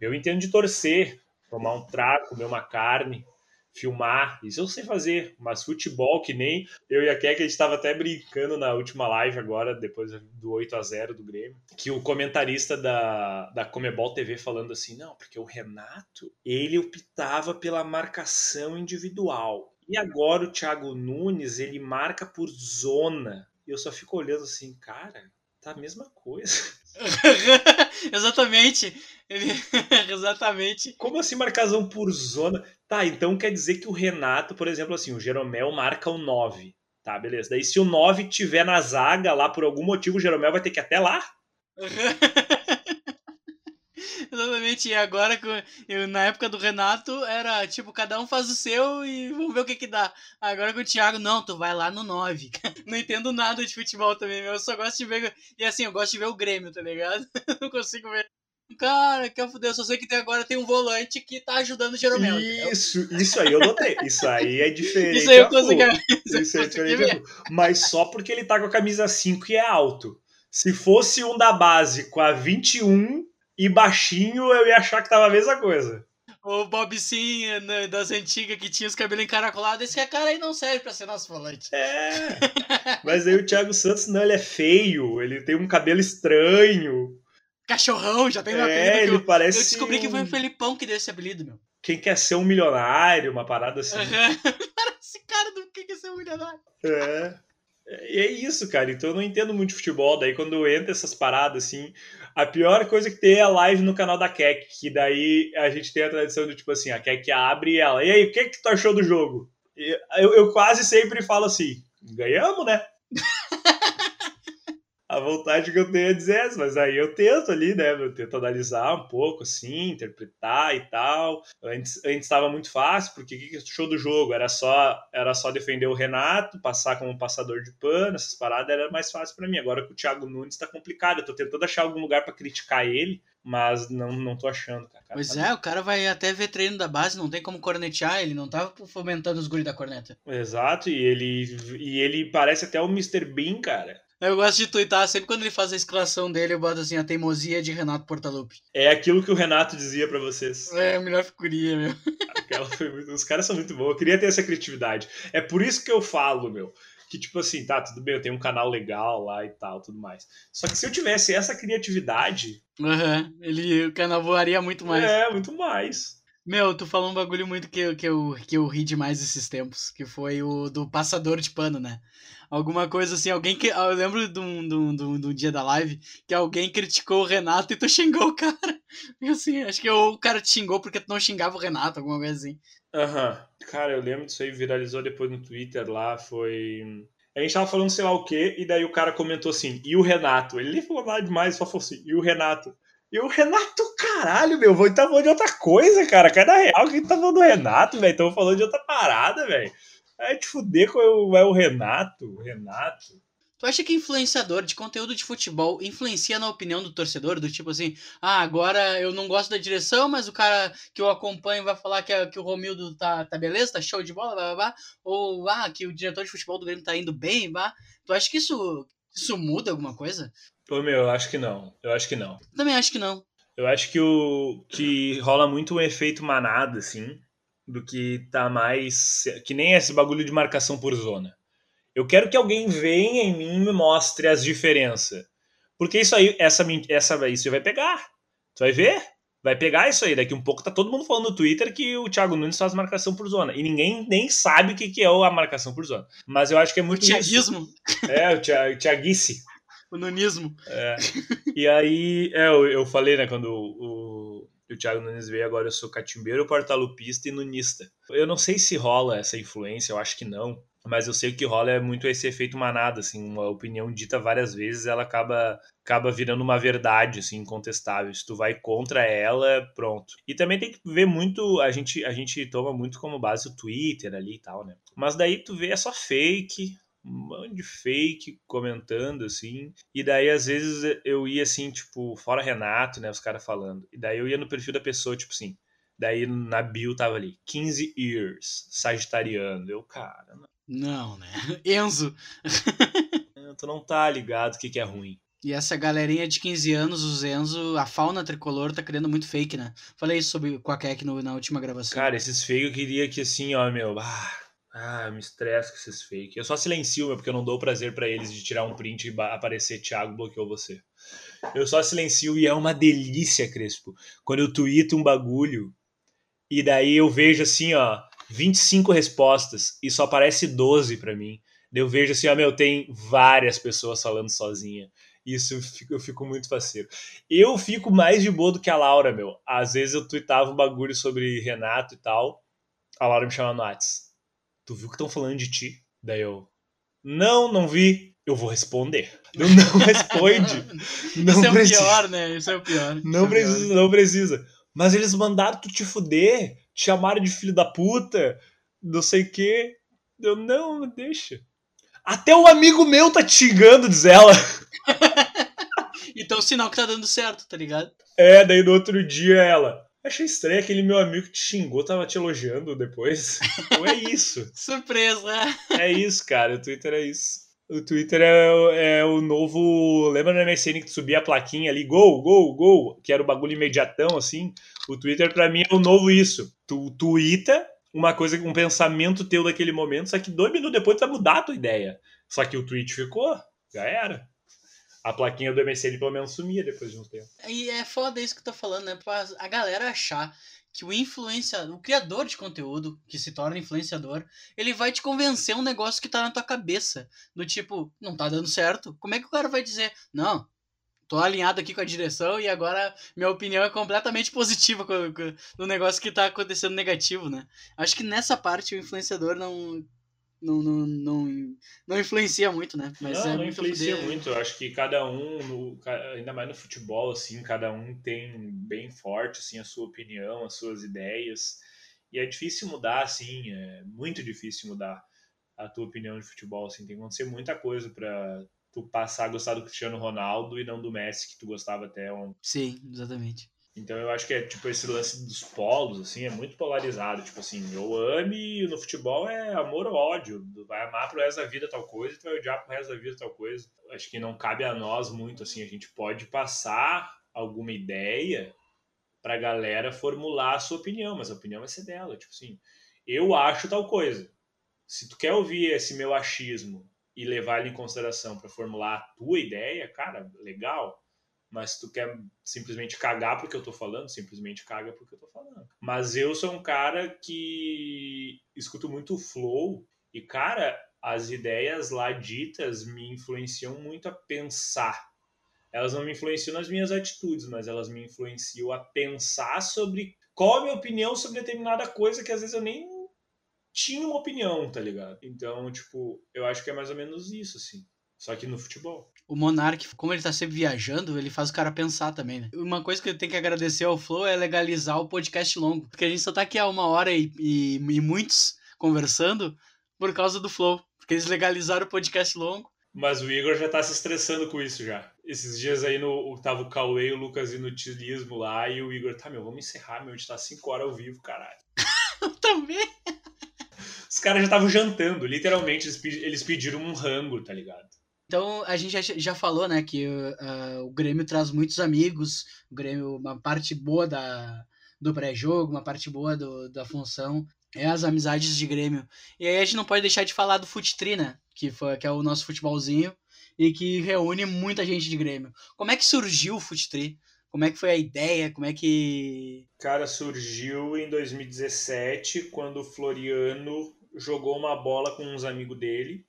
Eu entendo de torcer, tomar um trago, comer uma carne, filmar, isso eu sei fazer, mas futebol que nem eu e a Keck, a gente estava até brincando na última live agora, depois do 8 a 0 do Grêmio, que o comentarista da, da Comebol TV falando assim, não, porque o Renato, ele optava pela marcação individual. E agora o Thiago Nunes, ele marca por zona. E eu só fico olhando assim, cara, tá a mesma coisa. [LAUGHS] Exatamente. Ele... [LAUGHS] Exatamente. Como assim marcação por zona? Tá, então quer dizer que o Renato, por exemplo, assim, o Jeromel marca o 9. Tá, beleza. Daí se o 9 tiver na zaga lá por algum motivo, o Jeromel vai ter que ir até lá? [LAUGHS] Exatamente, e agora, eu, na época do Renato, era tipo, cada um faz o seu e vamos ver o que que dá. Agora com o Thiago, não, tu vai lá no 9. [LAUGHS] Não entendo nada de futebol também, meu, eu só gosto de ver, e assim, eu gosto de ver o Grêmio, tá ligado? [LAUGHS] Não consigo ver. Cara, que fuder, eu só sei que tem, agora tem um volante que tá ajudando o Jeromel. entendeu? Isso, isso aí eu notei. Isso aí é diferente. Isso aí eu consegui, [LAUGHS] Isso é consegui diferente. Mas só porque ele tá com a camisa 5 e é alto. Se fosse um da base com a 21 e baixinho, eu ia achar que tava a mesma coisa. O Bob Sim das antigas que tinha os cabelos encaracolados, esse cara aí não serve pra ser nosso volante. É. [LAUGHS] Mas aí o Thiago Santos, não, ele é feio, ele tem um cabelo estranho. Cachorrão, já tem um é, ele eu, parece eu descobri que foi o um- Felipão que deu esse apelido, meu. Quem quer ser um milionário, uma parada assim. [LAUGHS] Parece cara do que que é ser um milionário. É. E é isso, cara. Então eu não entendo muito de futebol. Daí quando entra essas paradas assim, a pior coisa que tem é a live no canal da Keck, que daí a gente tem a tradição do tipo assim, a Keck abre e ela, e aí, o que que tu achou do jogo? Eu, eu quase sempre falo assim, ganhamos, né? [LAUGHS] A vontade que eu tenho é dizer essa, mas aí eu tento ali, né? Eu tento analisar um pouco, assim, interpretar e tal. Antes antes estava muito fácil, porque o que, que achou do jogo? Era só, era só defender o Renato, passar como passador de pano, essas paradas era mais fácil para mim. Agora com o Thiago Nunes tá complicado. Eu tô tentando achar algum lugar para criticar ele, mas não, não tô achando, cara. Pois Tá- é, o cara vai até ver treino da base, não tem como cornetear, ele não tava fomentando os guri da corneta. Exato, e ele, e ele parece até o Mr. Bean, cara. Eu gosto de twittar, sempre quando ele faz a exclamação dele, eu boto assim, a teimosia de Renato Portaluppi. É aquilo que o Renato dizia para vocês. É a melhor figurinha, meu. Aquela foi muito- Os caras são muito bons. Eu queria ter essa criatividade. É por isso que eu falo, meu. Que tipo assim, tá, tudo bem, eu tenho um canal legal lá e tal, tudo mais. Só que se eu tivesse essa criatividade, Aham, ele, o canal voaria muito mais. é muito mais. Meu, tu falou um bagulho muito que, eu- que, eu, que eu ri demais esses tempos, que foi o do passador de pano, né? Alguma coisa assim, alguém que. Eu lembro de um, de, um, de, um, de um dia da live que alguém criticou o Renato e tu xingou o cara. [LAUGHS] E assim, acho que o cara te xingou porque tu não xingava o Renato, alguma coisa assim. Aham. Cara, eu lembro disso aí, viralizou depois no Twitter lá, foi. A gente tava falando sei lá o quê, e daí o cara comentou assim, e o Renato? Ele nem falou nada demais, só falou assim, e o Renato? E o Renato, caralho, meu, vou tá falando de outra coisa, cara. Cai na real, quem tá falando do Renato, velho? Tamo falando de outra parada, velho. É te fuder com o, é o Renato, o Renato. Tu acha que influenciador de conteúdo de futebol influencia na opinião do torcedor? Do tipo assim, ah, agora eu não gosto da direção, mas o cara que eu acompanho vai falar que, que o Romildo tá, tá beleza, tá show de bola, blá, blá, blá. Ou, ah, que o diretor de futebol do Grêmio tá indo bem, blá. Tu acha que isso, isso muda alguma coisa? Ô, meu, eu acho que não. Eu acho que não. Também acho que não. Eu acho que o que rola muito um efeito manada, assim, do que tá mais. Que nem esse bagulho de marcação por zona. Eu quero que alguém venha em mim e me mostre as diferenças. Porque isso aí, essa, essa, isso aí vai pegar. Tu vai ver? Vai pegar isso aí. Daqui um pouco tá todo mundo falando no Twitter que o Thiago Nunes faz marcação por zona. E ninguém nem sabe o que, que é a marcação por zona. Mas eu acho que é O muito isso. É, o Thia- o Thiaguice. O nunismo. É. E aí, é, eu, eu falei, né, quando o, o, o Thiago Nunes veio, agora eu sou catimbeiro, portalupista e nunista. Eu não sei se rola essa influência, eu acho que não. Mas eu sei que rola é muito esse efeito manada, assim, uma opinião dita várias vezes, ela acaba, acaba virando uma verdade, assim, incontestável. Se tu vai contra ela, pronto. E também tem que ver muito, a gente, a gente toma muito como base o Twitter ali e tal, né? Mas daí tu vê é só fake, um monte de fake comentando, assim. E daí, às vezes, eu ia assim, tipo, fora Renato, né? Os caras falando. E daí eu ia no perfil da pessoa, tipo assim. Daí na bio tava ali, 15 years, sagitariano. Eu, cara, Não, né? [LAUGHS] Enzo. não, tu não tá ligado o que, que é ruim. E essa galerinha de 15 anos, os Enzo, a fauna tricolor tá criando muito fake, né? Falei isso sobre o Quaquec no, na última gravação. Cara, esses fake eu queria que assim, ó, meu. Ah, ah, eu me estresso com esses fake. Eu só silencio, meu, porque eu não dou prazer pra eles de tirar um print e aparecer Thiago bloqueou você. Eu só silencio e é uma delícia, Crespo. Quando eu tweeto um bagulho e daí eu vejo assim, ó, 25 respostas e só aparece 12 pra mim. Eu vejo assim, ó, meu, tem várias pessoas falando sozinha. Isso eu fico, eu fico muito faceiro. Eu fico mais de boa do que a Laura, meu. Às vezes eu tweetava um bagulho sobre Renato e tal. A Laura me chama no Whats. Tu viu que estão falando de ti? Daí eu. Não, não vi. Eu vou responder. [LAUGHS] Eu não responde. Não Isso é o precisa. pior, né? Isso é o pior. É Não o precisa, não precisa. Mas eles mandaram tu te fuder, te chamaram de filho da puta, não sei o quê. Eu, não, deixa. Até um amigo meu tá te xingando, diz ela. [LAUGHS] Então, sinal que tá dando certo, tá ligado? É, daí no outro dia ela. Achei estranho aquele meu amigo que te xingou, tava te elogiando depois. [LAUGHS] Então é isso. Surpresa! É isso, cara. O Twitter é isso. O Twitter é, é, o novo. Lembra no MSN que tu subia a plaquinha ali, gol, gol, gol, que era o bagulho imediatão, assim? O Twitter, para mim, é o novo isso. Tu twitta uma coisa, um pensamento teu daquele momento, só que dois minutos depois tu vai mudar a tua ideia. Só que o tweet ficou, já era. A plaquinha do MSN pelo menos sumia depois de um tempo. E é foda isso que eu tô falando, né? Pra a galera achar que o influenciador, o criador de conteúdo, que se torna influenciador, ele vai te convencer um negócio que tá na tua cabeça. Do tipo, não tá dando certo. Como é que o cara vai dizer, não, tô alinhado aqui com a direção e agora minha opinião é completamente positiva no negócio que tá acontecendo negativo, né? Acho que nessa parte o influenciador não não, não, não, não influencia muito, né? Mas não, é não influencia poder... muito. Eu acho que cada um, no, ainda mais no futebol, assim, cada um tem bem forte assim, a sua opinião, as suas ideias. E é difícil mudar, assim, é muito difícil mudar a tua opinião de futebol. Assim, tem que acontecer muita coisa para tu passar a gostar do Cristiano Ronaldo e não do Messi, que tu gostava até ontem. Sim, exatamente. Então eu acho que é tipo esse lance dos polos, assim, é muito polarizado. Tipo assim, eu ame no futebol é amor ou ódio. Vai amar pro resto da vida tal coisa e vai odiar pro resto da vida tal coisa. Acho que não cabe a nós muito, assim, a gente pode passar alguma ideia pra galera formular a sua opinião, mas a opinião vai ser dela. Tipo assim, eu acho tal coisa. Se tu quer ouvir esse meu achismo e levar ele em consideração para formular a tua ideia, cara, legal mas se tu quer simplesmente cagar porque eu tô falando, simplesmente caga porque eu tô falando. Mas eu sou um cara que escuto muito flow e, cara, as ideias lá ditas me influenciam muito a pensar. Elas não me influenciam nas minhas atitudes, mas elas me influenciam a pensar sobre qual a minha opinião sobre determinada coisa que às vezes eu nem tinha uma opinião, tá ligado? Então, tipo, eu acho que é mais ou menos isso, assim. Só que no futebol o Monark, como ele tá sempre viajando, ele faz o cara pensar também, né? Uma coisa que eu tenho que agradecer ao Flow é legalizar o podcast longo. Porque a gente só tá aqui há uma hora e, e, e muitos conversando por causa do Flow. Porque eles legalizaram o podcast longo. Mas o Igor já tá se estressando com isso já. Esses dias aí no, tava o Cauê e o Lucas inutilismo lá, e o Igor, tá, meu, vamos encerrar, meu, a gente tá 5 horas ao vivo, caralho. [LAUGHS] Também. Os caras já estavam jantando, literalmente, eles, eles pediram um rango, tá ligado? Então, a gente já, já falou, né, que uh, o Grêmio traz muitos amigos, o Grêmio, uma parte boa da, do pré-jogo, uma parte boa do, da função é as amizades de Grêmio. E aí a gente não pode deixar de falar do Futri, né, que, foi, que é o nosso futebolzinho e que reúne muita gente de Grêmio. Como é que surgiu o Futri? Como é que foi a ideia? Como é que. Cara, surgiu em 2017, quando o Floriano jogou uma bola com uns amigos dele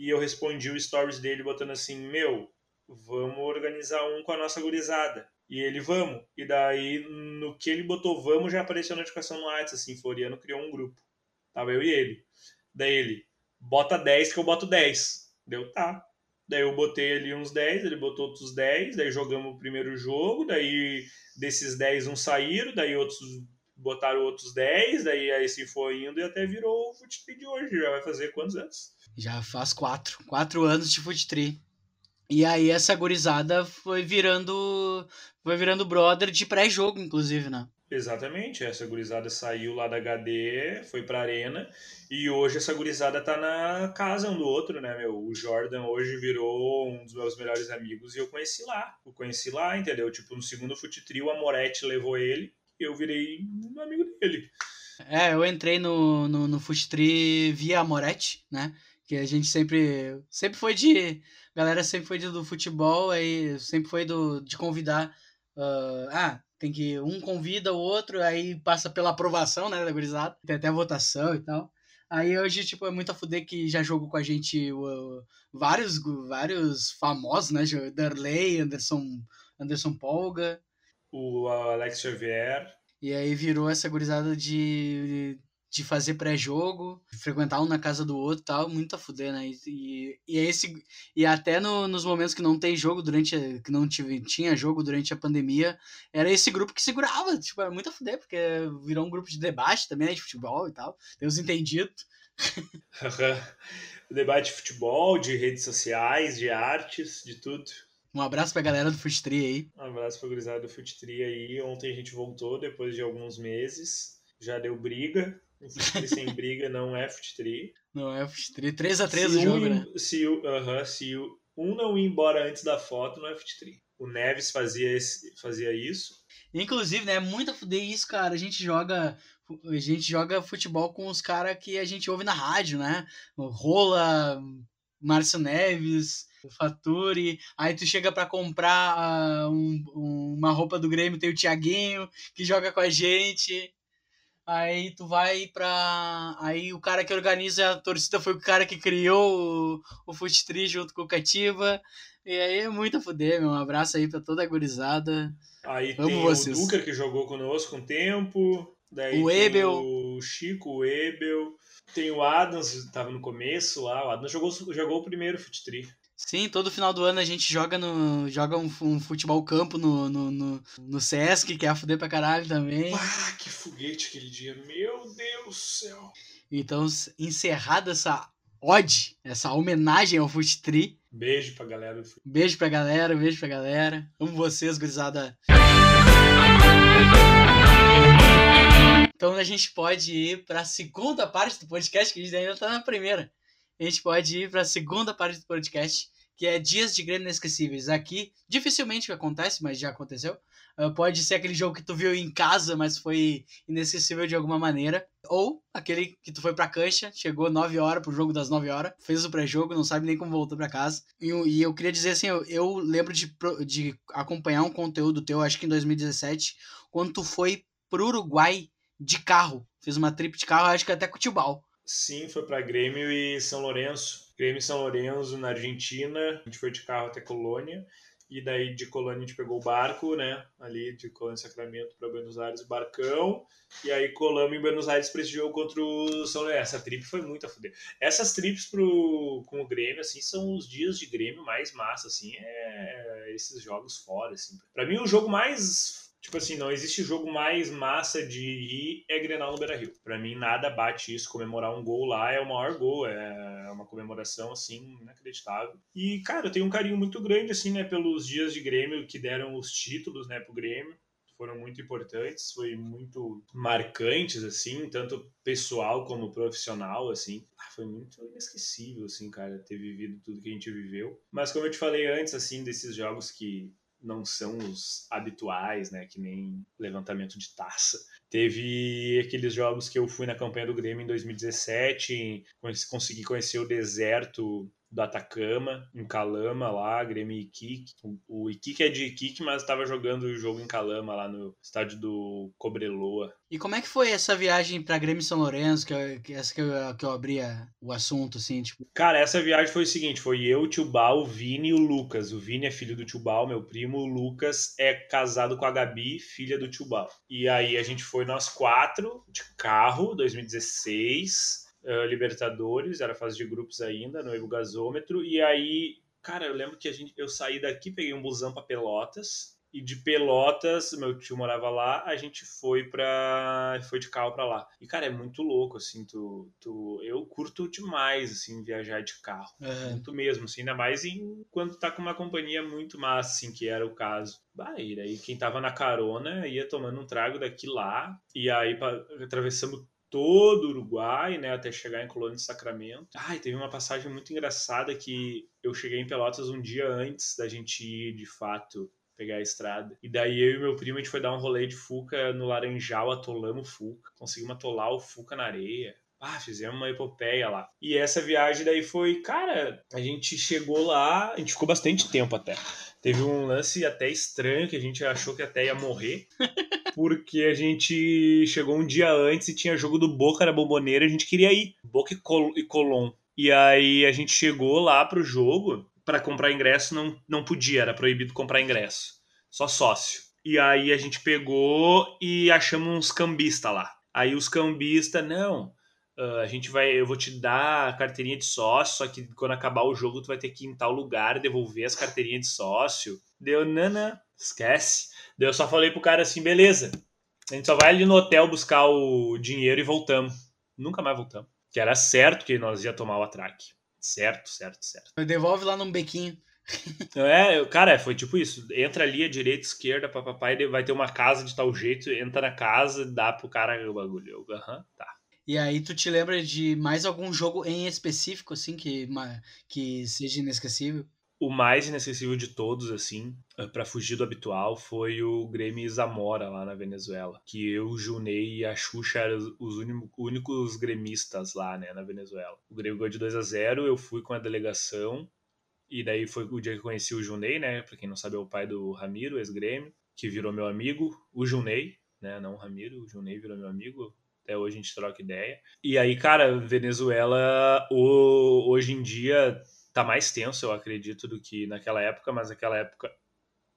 e eu respondi o stories dele botando assim: Meu, vamos organizar um com a nossa gurizada. E ele, vamos. E daí, no que ele botou vamos, já apareceu a notificação no WhatsApp, assim, Floriano criou um grupo. Tava eu e ele. Daí ele, bota 10 que eu boto 10. Deu, tá. Daí eu botei ali uns 10, ele botou outros 10, daí jogamos o primeiro jogo, daí desses 10 uns saíram, daí outros botaram outros 10, daí aí se foi indo e até virou o futebol de hoje. Já vai fazer quantos anos? Já faz quatro. Quatro anos de Foot E aí essa gurizada foi virando. Foi virando brother de pré-jogo, inclusive, né? Exatamente, essa gurizada saiu lá da HD, foi pra arena, e hoje essa gurizada tá na casa um do outro, né, meu? O Jordan hoje virou um dos meus melhores amigos e eu conheci lá. Eu conheci lá, entendeu? Tipo, no segundo Fute Trio, a Moretti levou ele, eu virei um amigo dele. É, eu entrei no, no, no via a Moretti, né? que a gente sempre sempre foi de galera sempre foi de, do futebol aí sempre foi do de convidar uh, ah tem que um convida o outro aí passa pela aprovação né da gurizada tem até votação e tal aí hoje tipo é muito a fuder que já jogou com a gente uh, vários vários famosos né Darley Anderson Anderson Polga o Alex Xavier e aí virou essa gurizada de de fazer pré-jogo, frequentar um na casa do outro tal, muito a fuder, né? E, e, é esse, e até no, nos momentos que não tem jogo durante, a, que não tive, tinha jogo durante a pandemia, era esse grupo que segurava, tipo, era muito a fuder, porque virou um grupo de debate também, né, de futebol e tal, tem os entendidos. [LAUGHS] debate de futebol, de redes sociais, de artes, de tudo. Um abraço pra galera do Futri aí. Um abraço pra gurizada do Futri aí. Ontem a gente voltou depois de alguns meses já deu briga. Fut sem [LAUGHS] briga não é Fut Não é Fut 3x3 o jogo, um, né? Se, uh -huh, se um não ir embora antes da foto, não é Fut O Neves fazia, esse, fazia isso. Inclusive, né, é muito a fuder isso, cara. A gente joga a gente joga futebol com os caras que a gente ouve na rádio, né? Rola, Márcio Neves, Faturi. Aí tu chega para comprar uh, um, um, uma roupa do Grêmio, tem o Tiaguinho, que joga com a gente. Aí tu vai pra. Aí o cara que organiza a torcida foi o cara que criou o, o Fute junto com o Cativa. E aí é muito a fuder, meu. Um abraço aí pra toda a gurizada. Aí Amo tem vocês. o Duca que jogou conosco um tempo. Daí o Ebel. O Chico, o Ebel. Tem o Adams, tava no começo lá. O Adams jogou, jogou o primeiro Fute. Sim, todo final do ano a gente joga no joga um, um futebol campo no, no, no, no, Sesc, que é a fuder pra caralho também. Ah, que foguete aquele dia, meu Deus do céu. Então, encerrada essa ode, essa homenagem ao Futri. Beijo pra galera. Beijo pra galera, beijo pra galera. Amo vocês, gurizada. Então a gente pode ir para a segunda parte do podcast, que a gente ainda está na primeira a gente pode ir para a segunda parte do podcast, que é Dias de Grêmio Inesquecíveis. Aqui, dificilmente acontece, mas já aconteceu. Uh, pode ser aquele jogo que tu viu em casa, mas foi inesquecível de alguma maneira. Ou aquele que tu foi pra cancha, chegou 9 horas pro jogo das 9 horas, fez o pré-jogo, não sabe nem como voltou para casa. E, e, eu queria dizer assim, eu, eu lembro de, de acompanhar um conteúdo teu, acho que em 2017, quando tu foi pro Uruguai de carro. Fez uma trip de carro, acho que até com o Tibal. Sim, foi para Grêmio e São Lourenço. Grêmio e São Lourenço na Argentina. A gente foi de carro até Colônia. E daí de Colônia a gente pegou o barco, né? Ali de Colônia Sacramento para Buenos Aires, barcão. E aí colamos em Buenos Aires para esse jogo contra o São Lourenço. Essa trip foi muito a fuder. Essas trips pro, com o Grêmio, assim, são os dias de Grêmio mais massa, assim. É esses jogos fora, assim. Para mim, o jogo mais Tipo assim, não existe jogo mais massa de ir é Grenal no Beira-Rio. Para mim nada bate isso, comemorar um gol lá é o maior gol, é uma comemoração assim inacreditável. E cara, eu tenho um carinho muito grande assim, né, pelos dias de Grêmio que deram os títulos, né, pro Grêmio. Foram muito importantes, foi muito marcantes assim, tanto pessoal como profissional assim. Ah, foi muito inesquecível assim, cara, ter vivido tudo que a gente viveu. Mas como eu te falei antes assim, desses jogos que não são os habituais, né? Que nem levantamento de taça. Teve aqueles jogos que eu fui na campanha do Grêmio em 2017, consegui conhecer o deserto do Atacama, em Calama lá, Grêmio e Iquique. O Iquique é de Iquique, mas estava jogando o jogo em Calama lá no estádio do Cobreloa. E como é que foi essa viagem para Grêmio São Lourenço, que, eu, que essa que eu, que eu abria o assunto, assim, tipo... Cara, essa viagem foi o seguinte, foi eu, o Tio Bal, o Vini e o Lucas. O Vini é filho do Tio Bal, meu primo. O Lucas é casado com a Gabi, filha do Tio Bal. E aí a gente foi nós quatro, de carro, 2016 uh, Libertadores, era fase de grupos ainda, no Evo Gasômetro, e aí, cara, eu lembro que a gente, eu saí daqui, peguei um busão para Pelotas, e de Pelotas, meu tio morava lá, a gente foi para foi de carro para lá. E cara, é muito louco assim, tu, tu eu curto demais assim viajar de carro. É. Muito mesmo, assim, ainda mais em quando tá com uma companhia muito massa assim, que era o caso. Bah, e quem tava na carona ia tomando um trago daqui lá, e aí pra, atravessamos todo o Uruguai, né, até chegar em Colônia de Sacramento. E teve uma passagem muito engraçada que eu cheguei em Pelotas um dia antes da gente ir, de fato, pegar a estrada. E daí eu e meu primo, a gente foi dar um rolê de Fuca no Laranjal, atolamos Fuca, conseguimos atolar o Fuca na areia. Ah, fizemos uma epopeia lá. E essa viagem daí foi, cara, a gente chegou lá, a gente ficou bastante tempo até. Teve um lance até estranho que a gente achou que até ia morrer. [LAUGHS] porque a gente chegou um dia antes e tinha jogo do Boca na Bomboneira, a gente queria ir, Boca e, Col e Colom. E aí a gente chegou lá pro jogo, para comprar ingresso não, não podia, era proibido comprar ingresso, só sócio. E aí a gente pegou e achamos uns cambistas lá. Aí os cambistas, não, Uh, a gente vai, eu vou te dar a carteirinha de sócio, só que quando acabar o jogo tu vai ter que ir em tal lugar devolver as carteirinhas de sócio. Deu, nana, esquece. Daí eu só falei pro cara assim, beleza, a gente só vai ali no hotel buscar o dinheiro e voltamos. Nunca mais voltamos. Que era certo que nós ia tomar o atraque. Certo, certo, certo. Devolve lá num bequinho. É, cara, foi tipo isso. Entra ali à direita, esquerda, papapá, e vai ter uma casa de tal jeito, entra na casa, dá pro cara o bagulho. Aham, uhum, tá. E aí tu te lembra de mais algum jogo em específico, assim, que, que seja inesquecível? O mais inesquecível de todos, assim, eh, para fugir do habitual, foi o Grêmio Zamora lá na Venezuela. Que eu, Junei e a Xuxa eram os únicos gremistas lá, né, na Venezuela. O Grêmio ganhou de 2 a 0 eu fui com a delegação, e daí foi o dia que eu conheci o Junei, né, pra quem não sabe é o pai do Ramiro, ex-Grêmio, que virou meu amigo, o Junei, né, não o Ramiro, o Junei virou meu amigo, até hoje a gente troca ideia. E aí, cara, Venezuela, hoje em dia tá mais tenso, eu acredito, do que naquela época, mas naquela época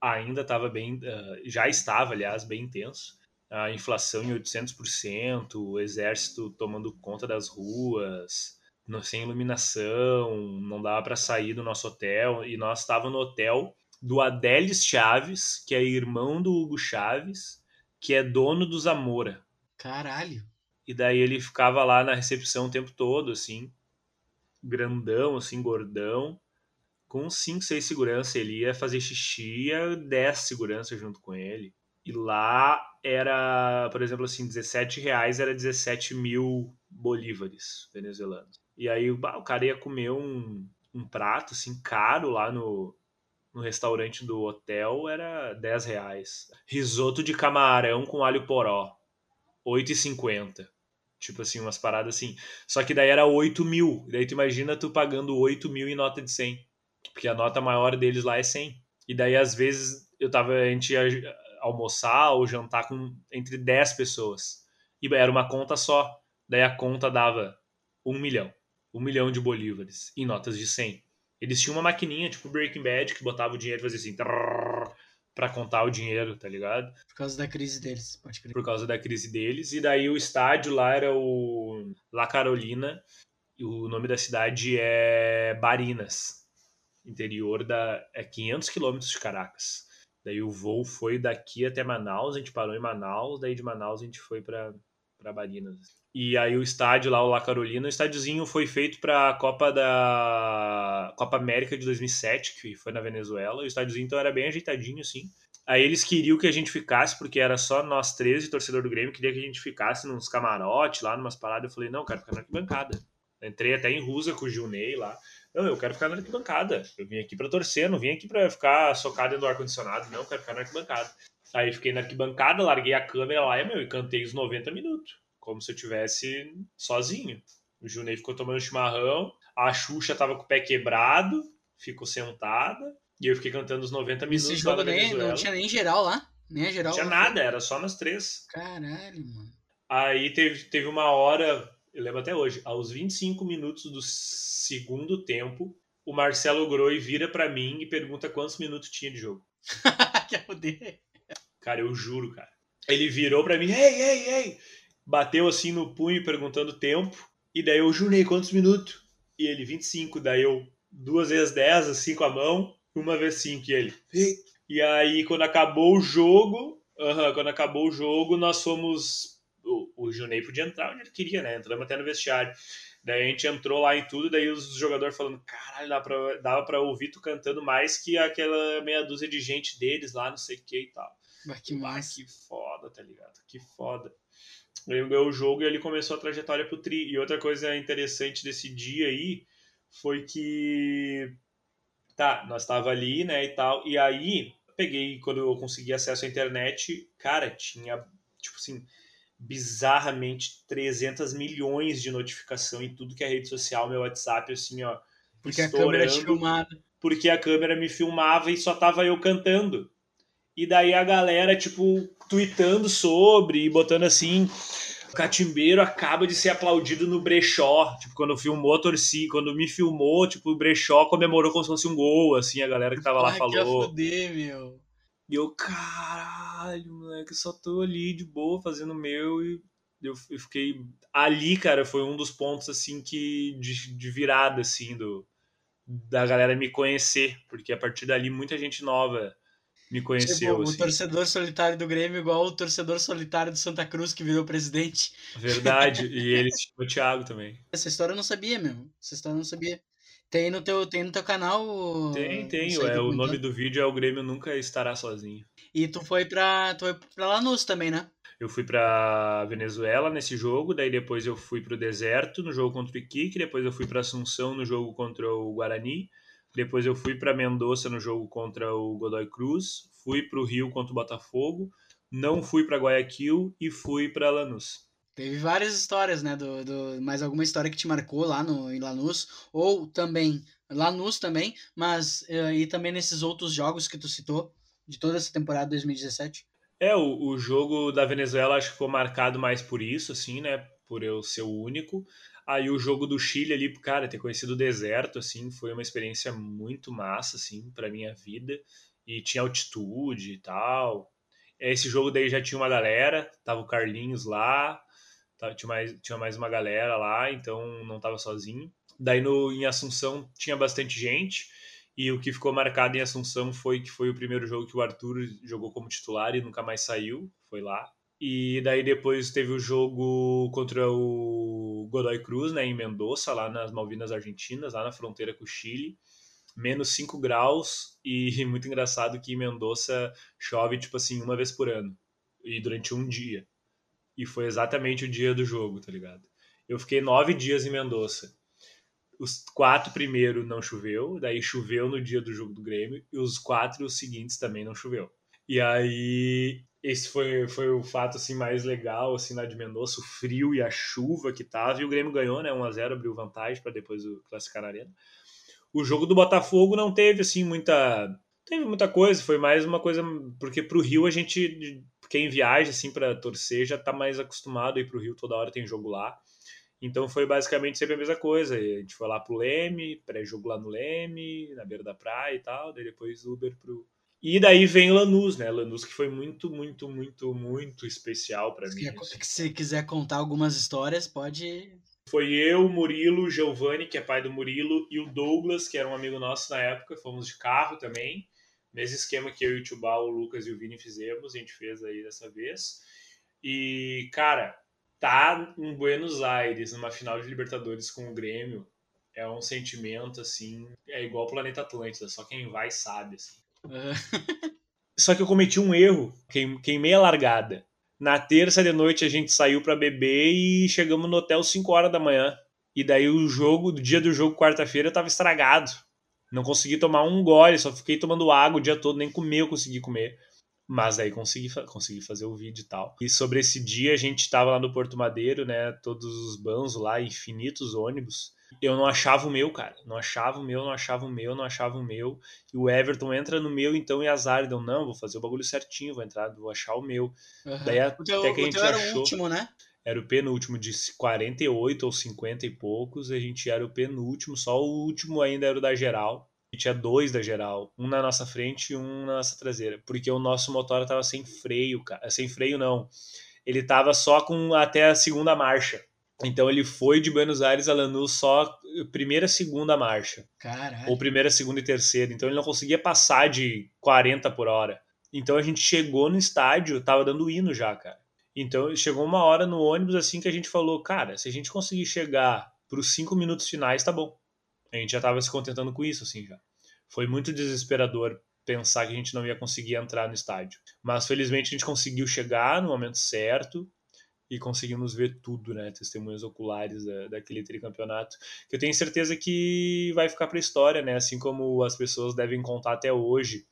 ainda estava bem, uh, já estava, aliás, bem tenso. A inflação em 800%, o exército tomando conta das ruas, sem iluminação, não dava para sair do nosso hotel. E nós estávamos no hotel do Adélis Chaves, que é irmão do Hugo Chaves, que é dono do Zamora. Caralho! E daí ele ficava lá na recepção o tempo todo, assim grandão, assim, gordão, com 5, 6 segurança. Ele ia fazer xixi e 10 segurança junto com ele. E lá era, por exemplo, assim, 17 reais era 17 mil bolívares venezuelanos. E aí o cara ia comer um, um prato, assim, caro lá no, no restaurante do hotel, era 10 reais. Risoto de camarão com alho poró, 8,50. Tipo assim, umas paradas assim. Só que daí era 8 mil. Daí tu imagina tu pagando 8 mil em nota de 100. Porque a nota maior deles lá é 100. E daí, às vezes, eu tava, a gente ia almoçar ou jantar com entre 10 pessoas. E era uma conta só. Daí a conta dava 1 milhão. 1 milhão de bolívares em notas de 100. Eles tinham uma maquininha, tipo Breaking Bad, que botava o dinheiro e fazia assim. Trrr, para contar o dinheiro, tá ligado? Por causa da crise deles, pode crer. Por causa da crise deles. E daí o estádio lá era o La Carolina. E o nome da cidade é Barinas. Interior da. É 500 quilômetros de Caracas. Daí o voo foi daqui até Manaus, a gente parou em Manaus, daí de Manaus a gente foi para Barinas. E aí o estádio lá, o La Carolina, o estádiozinho foi feito para a Copa da Copa América de 2007, que foi na Venezuela. O estádiozinho então era bem ajeitadinho assim. Aí eles queriam que a gente ficasse, porque era só nós três e torcedor do Grêmio, queria que a gente ficasse nos camarotes lá, numas paradas. Eu falei, não, quero ficar na arquibancada. Entrei até em Rusa com o Gilney lá. Não, eu quero ficar na arquibancada. Eu vim aqui para torcer, não vim aqui para ficar socado do ar-condicionado, não, quero ficar na arquibancada. Aí fiquei na arquibancada, larguei a câmera lá e, meu, e cantei os 90 minutos como se eu tivesse sozinho. O Junei ficou tomando chimarrão, a Xuxa tava com o pé quebrado, ficou sentada, e eu fiquei cantando os 90 minutos. Esse jogo nem, não tinha nem geral lá? Nem geral? Não tinha nada, era só nós três. Caralho, mano. Aí teve, teve uma hora, eu lembro até hoje, aos 25 minutos do segundo tempo, o Marcelo Groi vira para mim e pergunta quantos minutos tinha de jogo. [LAUGHS] Quer poder? Cara, eu juro, cara. Ele virou para mim, ei, ei, ei, bateu assim no punho perguntando o tempo. E daí eu jurei quantos minutos? E ele, 25. Daí eu, duas vezes 10, assim com a mão, uma vez 5. E ele, Ei. E aí, quando acabou o jogo, uh quando acabou o jogo, nós fomos. O, o Junei podia entrar onde ele queria, né? Entramos até no vestiário. Daí a gente entrou lá em tudo, daí os jogadores falando, caralho, dava pra, dava pra ouvir tu cantando mais que aquela meia dúzia de gente deles lá, não sei o que e tal. Mas que massa. Que foda, tá ligado? Que foda. Ele ganhou o jogo e ele começou a trajetória pro Tri. E outra coisa interessante desse dia aí foi que. Tá, nós tava ali, né, e tal. E aí, peguei, quando eu consegui acesso à internet, cara, tinha, tipo assim, bizarramente 300 milhões de notificação em tudo que é rede social, meu WhatsApp, assim, ó. Porque a câmera te filmava. Porque a câmera me filmava e só tava eu cantando. E daí a galera, tipo, tweetando sobre e botando assim. O Catimbeiro acaba de ser aplaudido no brechó. Tipo, quando filmou a torcida, quando me filmou, tipo, o brechó comemorou como se fosse um gol, assim, a galera que tava lá falou. Que foder, meu. E eu, caralho, moleque, só tô ali de boa fazendo o meu e eu, eu fiquei. Ali, cara, foi um dos pontos, assim, que. de, de virada, assim, do, da galera me conhecer, porque a partir dali muita gente nova me conheceu. Tipo, assim. O torcedor solitário do Grêmio, igual o torcedor solitário do Santa Cruz que virou presidente. Verdade, [LAUGHS] e ele o Thiago também. Essa história eu não sabia mesmo. Essa história eu não sabia. Tem no teu, tem no teu canal? Tem, tem. É, o nome do vídeo é O Grêmio Nunca Estará Sozinho. E tu foi pra, tu foi pra Lanús também, né? Eu fui pra Venezuela nesse jogo, daí depois eu fui pro Deserto no jogo contra o Iquique, depois eu fui pra Assunção no jogo contra o Guarani, depois eu fui para Mendoza no jogo contra o Godoy Cruz, fui pro Rio contra o Botafogo, não fui para Guayaquil e fui para Lanús. Teve várias histórias, né? Do, do, mais alguma história que te marcou lá no, em Lanús, ou também, Lanús também, mas uh, e também nesses outros jogos que tu citou, de toda essa temporada 2017? É, o, o jogo da Venezuela acho que foi marcado mais por isso, assim, né? Por eu ser o único. Aí o jogo do Chile ali, cara, ter conhecido o deserto, assim, foi uma experiência muito massa, assim, pra minha vida. E tinha altitude e tal. Esse jogo daí já tinha uma galera, tava o Carlinhos lá, Tá, tinha mais, tinha mais uma galera lá, então não estava sozinho. Daí no, em Assunção tinha bastante gente, e o que ficou marcado em Assunção foi que foi o primeiro jogo que o Arthur jogou como titular e nunca mais saiu, foi lá. E daí depois teve o jogo contra o Godoy Cruz, né, em Mendoza, lá nas Malvinas Argentinas, lá na fronteira com o Chile. Menos 5 graus e [LAUGHS] muito engraçado que em Mendoza chove, tipo assim, uma vez por ano. E durante um dia e foi exatamente o dia do jogo, tá ligado? Eu fiquei nove dias em Mendoza. Os quatro primeiros não choveu, daí choveu no dia do jogo do Grêmio, e os quatro seguintes também não choveu. E aí, esse foi, foi o fato assim, mais legal assim, lá de Mendoza, o frio e a chuva que tava, e o Grêmio ganhou, né? 1x0, abriu vantagem para depois o classificar na arena. O jogo do Botafogo não teve assim muita. Teve muita coisa, foi mais uma coisa. Porque pro Rio a gente quem viaja assim para torcer já está mais acostumado a ir para o Rio toda hora tem jogo lá. Então foi basicamente sempre a mesma coisa. A gente foi lá pro Leme, pré-jogo lá no Leme, na beira da praia e tal, daí depois Uber pro. E daí vem Lanús, né? Lanús que foi muito, muito, muito, muito especial para mim. Se quiser contar algumas histórias, pode. Foi eu, Murilo, Giovanni, que é pai do Murilo, e o Douglas, que era um amigo nosso na época. Fomos de carro também. Nesse esquema que eu e o Tubal, o Lucas e o Vini fizemos, a gente fez aí dessa vez. E, cara, tá em Buenos Aires, numa final de Libertadores com o Grêmio, é um sentimento, assim, é igual o Planeta Atlântida, só quem vai sabe, assim. Só que eu cometi um erro, queimei a largada. Na terça de noite a gente saiu para beber e chegamos no hotel 5 horas da manhã. E daí o jogo, do dia do jogo, quarta-feira, tava estragado. Não consegui tomar um gole, só fiquei tomando água o dia todo, nem comer eu consegui comer. Mas aí consegui, consegui fazer o vídeo e tal. E sobre esse dia, a gente estava lá no Porto Madeiro, né? Todos os banzos lá, infinitos ônibus. Eu não achava o meu, cara. Não achava o meu, não achava o meu, não achava o meu. E o Everton entra no meu, então, e azar. Então, não, vou fazer o bagulho certinho, vou entrar, vou achar o meu. Uhum. Daí até teu, que a gente achou. Era o último, né? Era o penúltimo de 48 ou 50 e poucos. A gente era o penúltimo, só o último ainda era o da geral. E tinha dois da geral, um na nossa frente e um na nossa traseira, porque o nosso motor tava sem freio, cara, sem freio não. Ele tava só com até a segunda marcha. Então ele foi de Buenos Aires a Lanús só primeira, segunda marcha. Caralho. Ou primeira, segunda e terceira. Então ele não conseguia passar de 40 por hora. Então a gente chegou no estádio, tava dando hino já, cara. Então chegou uma hora no ônibus assim que a gente falou, cara, se a gente conseguir chegar para os cinco minutos finais, tá bom. A gente já estava se contentando com isso, assim, já. Foi muito desesperador pensar que a gente não ia conseguir entrar no estádio. Mas felizmente a gente conseguiu chegar no momento certo e conseguimos ver tudo, né? Testemunhas oculares da, daquele tricampeonato. Que eu tenho certeza que vai ficar para a história, né? Assim como as pessoas devem contar até hoje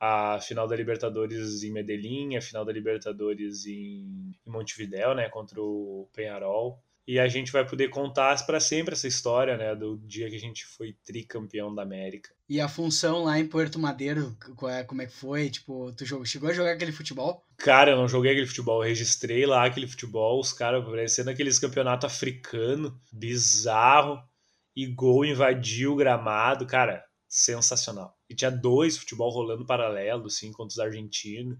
a final da Libertadores em Medellín, a final da Libertadores em, em Montevidéu, né? Contra o Penharol e a gente vai poder contar para sempre essa história, né, do dia que a gente foi tricampeão da América. E a função lá em Puerto Madeiro, é, como é que foi? Tipo, tu chegou a jogar aquele futebol? Cara, eu não joguei aquele futebol, eu registrei lá aquele futebol, os caras parecendo aqueles campeonato africano, bizarro, e gol invadiu o gramado, cara, sensacional. E tinha dois futebol rolando paralelo, assim, contra os argentinos,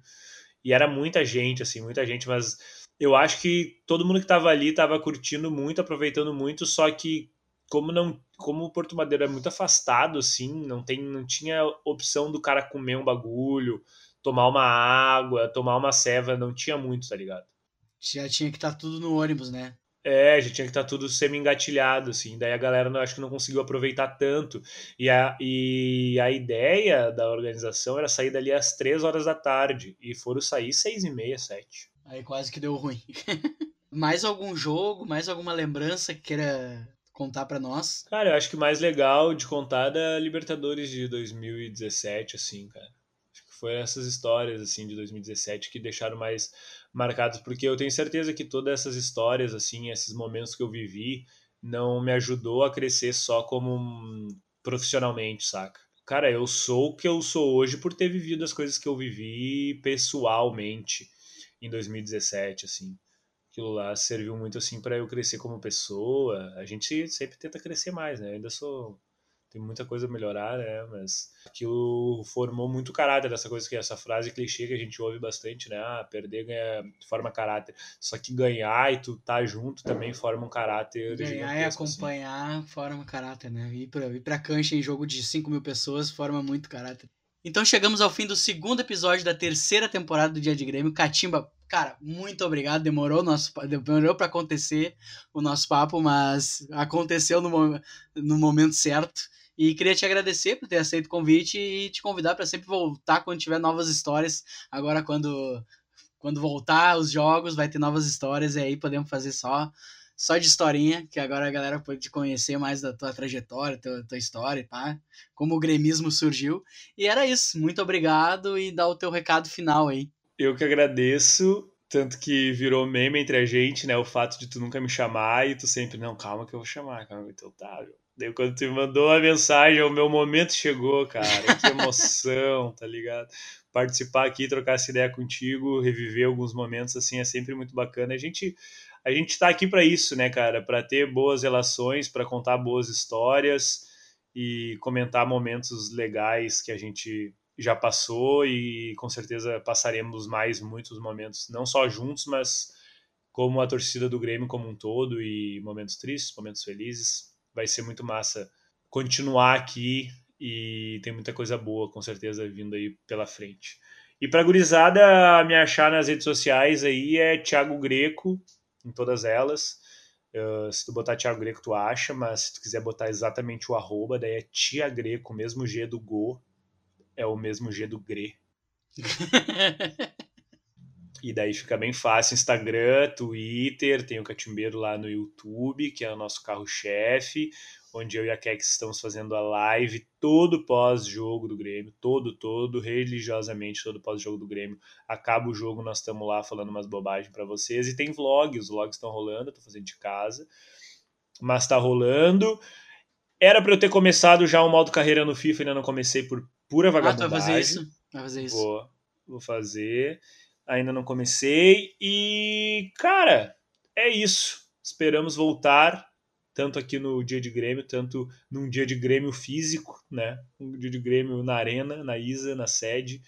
e era muita gente, assim, muita gente, mas eu acho que todo mundo que estava ali estava curtindo muito, aproveitando muito, só que como não, como o Porto Madeiro é muito afastado assim, não tem, não tinha opção do cara comer um bagulho, tomar uma água, tomar uma ceva, não tinha muito, tá ligado? Já tinha que estar tá tudo no ônibus, né? É, já tinha que estar tá tudo semi-engatilhado, assim. Daí a galera não, acho que não conseguiu aproveitar tanto. E a, e a ideia da organização era sair dali às três horas da tarde. E foram sair seis e meia, sete. Aí quase que deu ruim. [LAUGHS] mais algum jogo, mais alguma lembrança que queira contar para nós? Cara, eu acho que o mais legal de contar é da Libertadores de 2017, assim, cara. Acho que foi essas histórias, assim, de 2017 que deixaram mais marcados, porque eu tenho certeza que todas essas histórias, assim, esses momentos que eu vivi, não me ajudou a crescer só como profissionalmente, saca? Cara, eu sou o que eu sou hoje por ter vivido as coisas que eu vivi pessoalmente em 2017, assim. Aquilo lá serviu muito, assim, para eu crescer como pessoa. A gente sempre tenta crescer mais, né? Eu ainda sou tem muita coisa a melhorar, né? Mas aquilo formou muito caráter, essa coisa que essa frase clichê que a gente ouve bastante, né? Ah, perder ganha, forma caráter. Só que ganhar e tu tá junto também forma um caráter. Ganhar e assim. acompanhar assim. forma caráter, né? Ir pra, ir pra cancha em jogo de 5 mil pessoas forma muito caráter. Então chegamos ao fim do segundo episódio da terceira temporada do Dia de Grêmio. Catimba, cara, muito obrigado. Demorou nosso demorou para acontecer o nosso papo, mas aconteceu no, no momento certo. E queria te agradecer por ter aceito o convite e te convidar para sempre voltar quando tiver novas histórias. Agora, quando, quando voltar os jogos, vai ter novas histórias e aí podemos fazer só só de historinha, que agora a galera pode conhecer mais da tua trajetória, tua, tua história, pá, como o gremismo surgiu. E era isso. Muito obrigado e dá o teu recado final aí. Eu que agradeço, tanto que virou meme entre a gente, né? O fato de tu nunca me chamar e tu sempre, não, calma que eu vou chamar, calma, então tá, Daí quando tu me mandou a mensagem, o meu momento chegou, cara. Que emoção, [LAUGHS] tá ligado? Participar aqui, trocar essa ideia contigo, reviver alguns momentos assim é sempre muito bacana. A gente a gente tá aqui para isso, né, cara? Para ter boas relações, para contar boas histórias e comentar momentos legais que a gente já passou e com certeza passaremos mais muitos momentos, não só juntos, mas como a torcida do Grêmio como um todo e momentos tristes, momentos felizes vai ser muito massa continuar aqui e tem muita coisa boa, com certeza, vindo aí pela frente. E para gurizada, me achar nas redes sociais aí é Thiago Greco, em todas elas. Uh, se tu botar Thiago Greco, tu acha, mas se tu quiser botar exatamente o arroba, daí é Tia Greco, o mesmo G do Go, é o mesmo G do Gre. [LAUGHS] E daí fica bem fácil. Instagram, Twitter, tem o Catimbeiro lá no YouTube, que é o nosso carro-chefe, onde eu e a Kex estamos fazendo a live todo pós-jogo do Grêmio, todo, todo, religiosamente, todo pós-jogo do Grêmio. Acaba o jogo, nós estamos lá falando umas bobagens para vocês. E tem vlogs, os vlogs estão rolando, eu tô fazendo de casa, mas tá rolando. Era para eu ter começado já o modo carreira no FIFA, ainda não comecei por pura vagabundagem. Ah, tu vai fazer isso? Vai fazer isso. Vou, vou fazer ainda não comecei. E, cara, é isso. Esperamos voltar, tanto aqui no dia de Grêmio, tanto num dia de Grêmio físico, né? Um dia de Grêmio na arena, na Isa, na sede,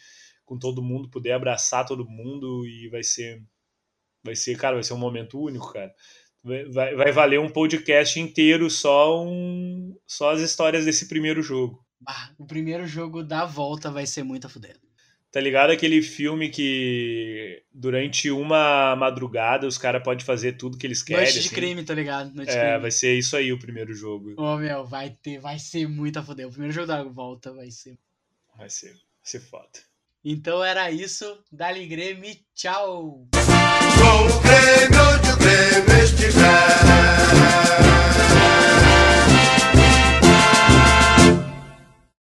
com todo mundo, poder abraçar todo mundo e vai ser. Vai ser, cara, vai ser um momento único, cara. Vai, vai valer um podcast inteiro só um só as histórias desse primeiro jogo. Bah, o primeiro jogo da volta vai ser muito fuder. Tá ligado aquele filme que durante uma madrugada os caras podem fazer tudo que eles querem? Noite de assim. crime, tá ligado? Noite é, crime. vai ser isso aí o primeiro jogo. Ô, oh, meu, vai ter, vai ser muito a foder. O primeiro jogo da volta vai ser. Vai ser, vai ser foda. Então era isso. Dali Grêmio, tchau! Com o Grêmio, de Grêmio, este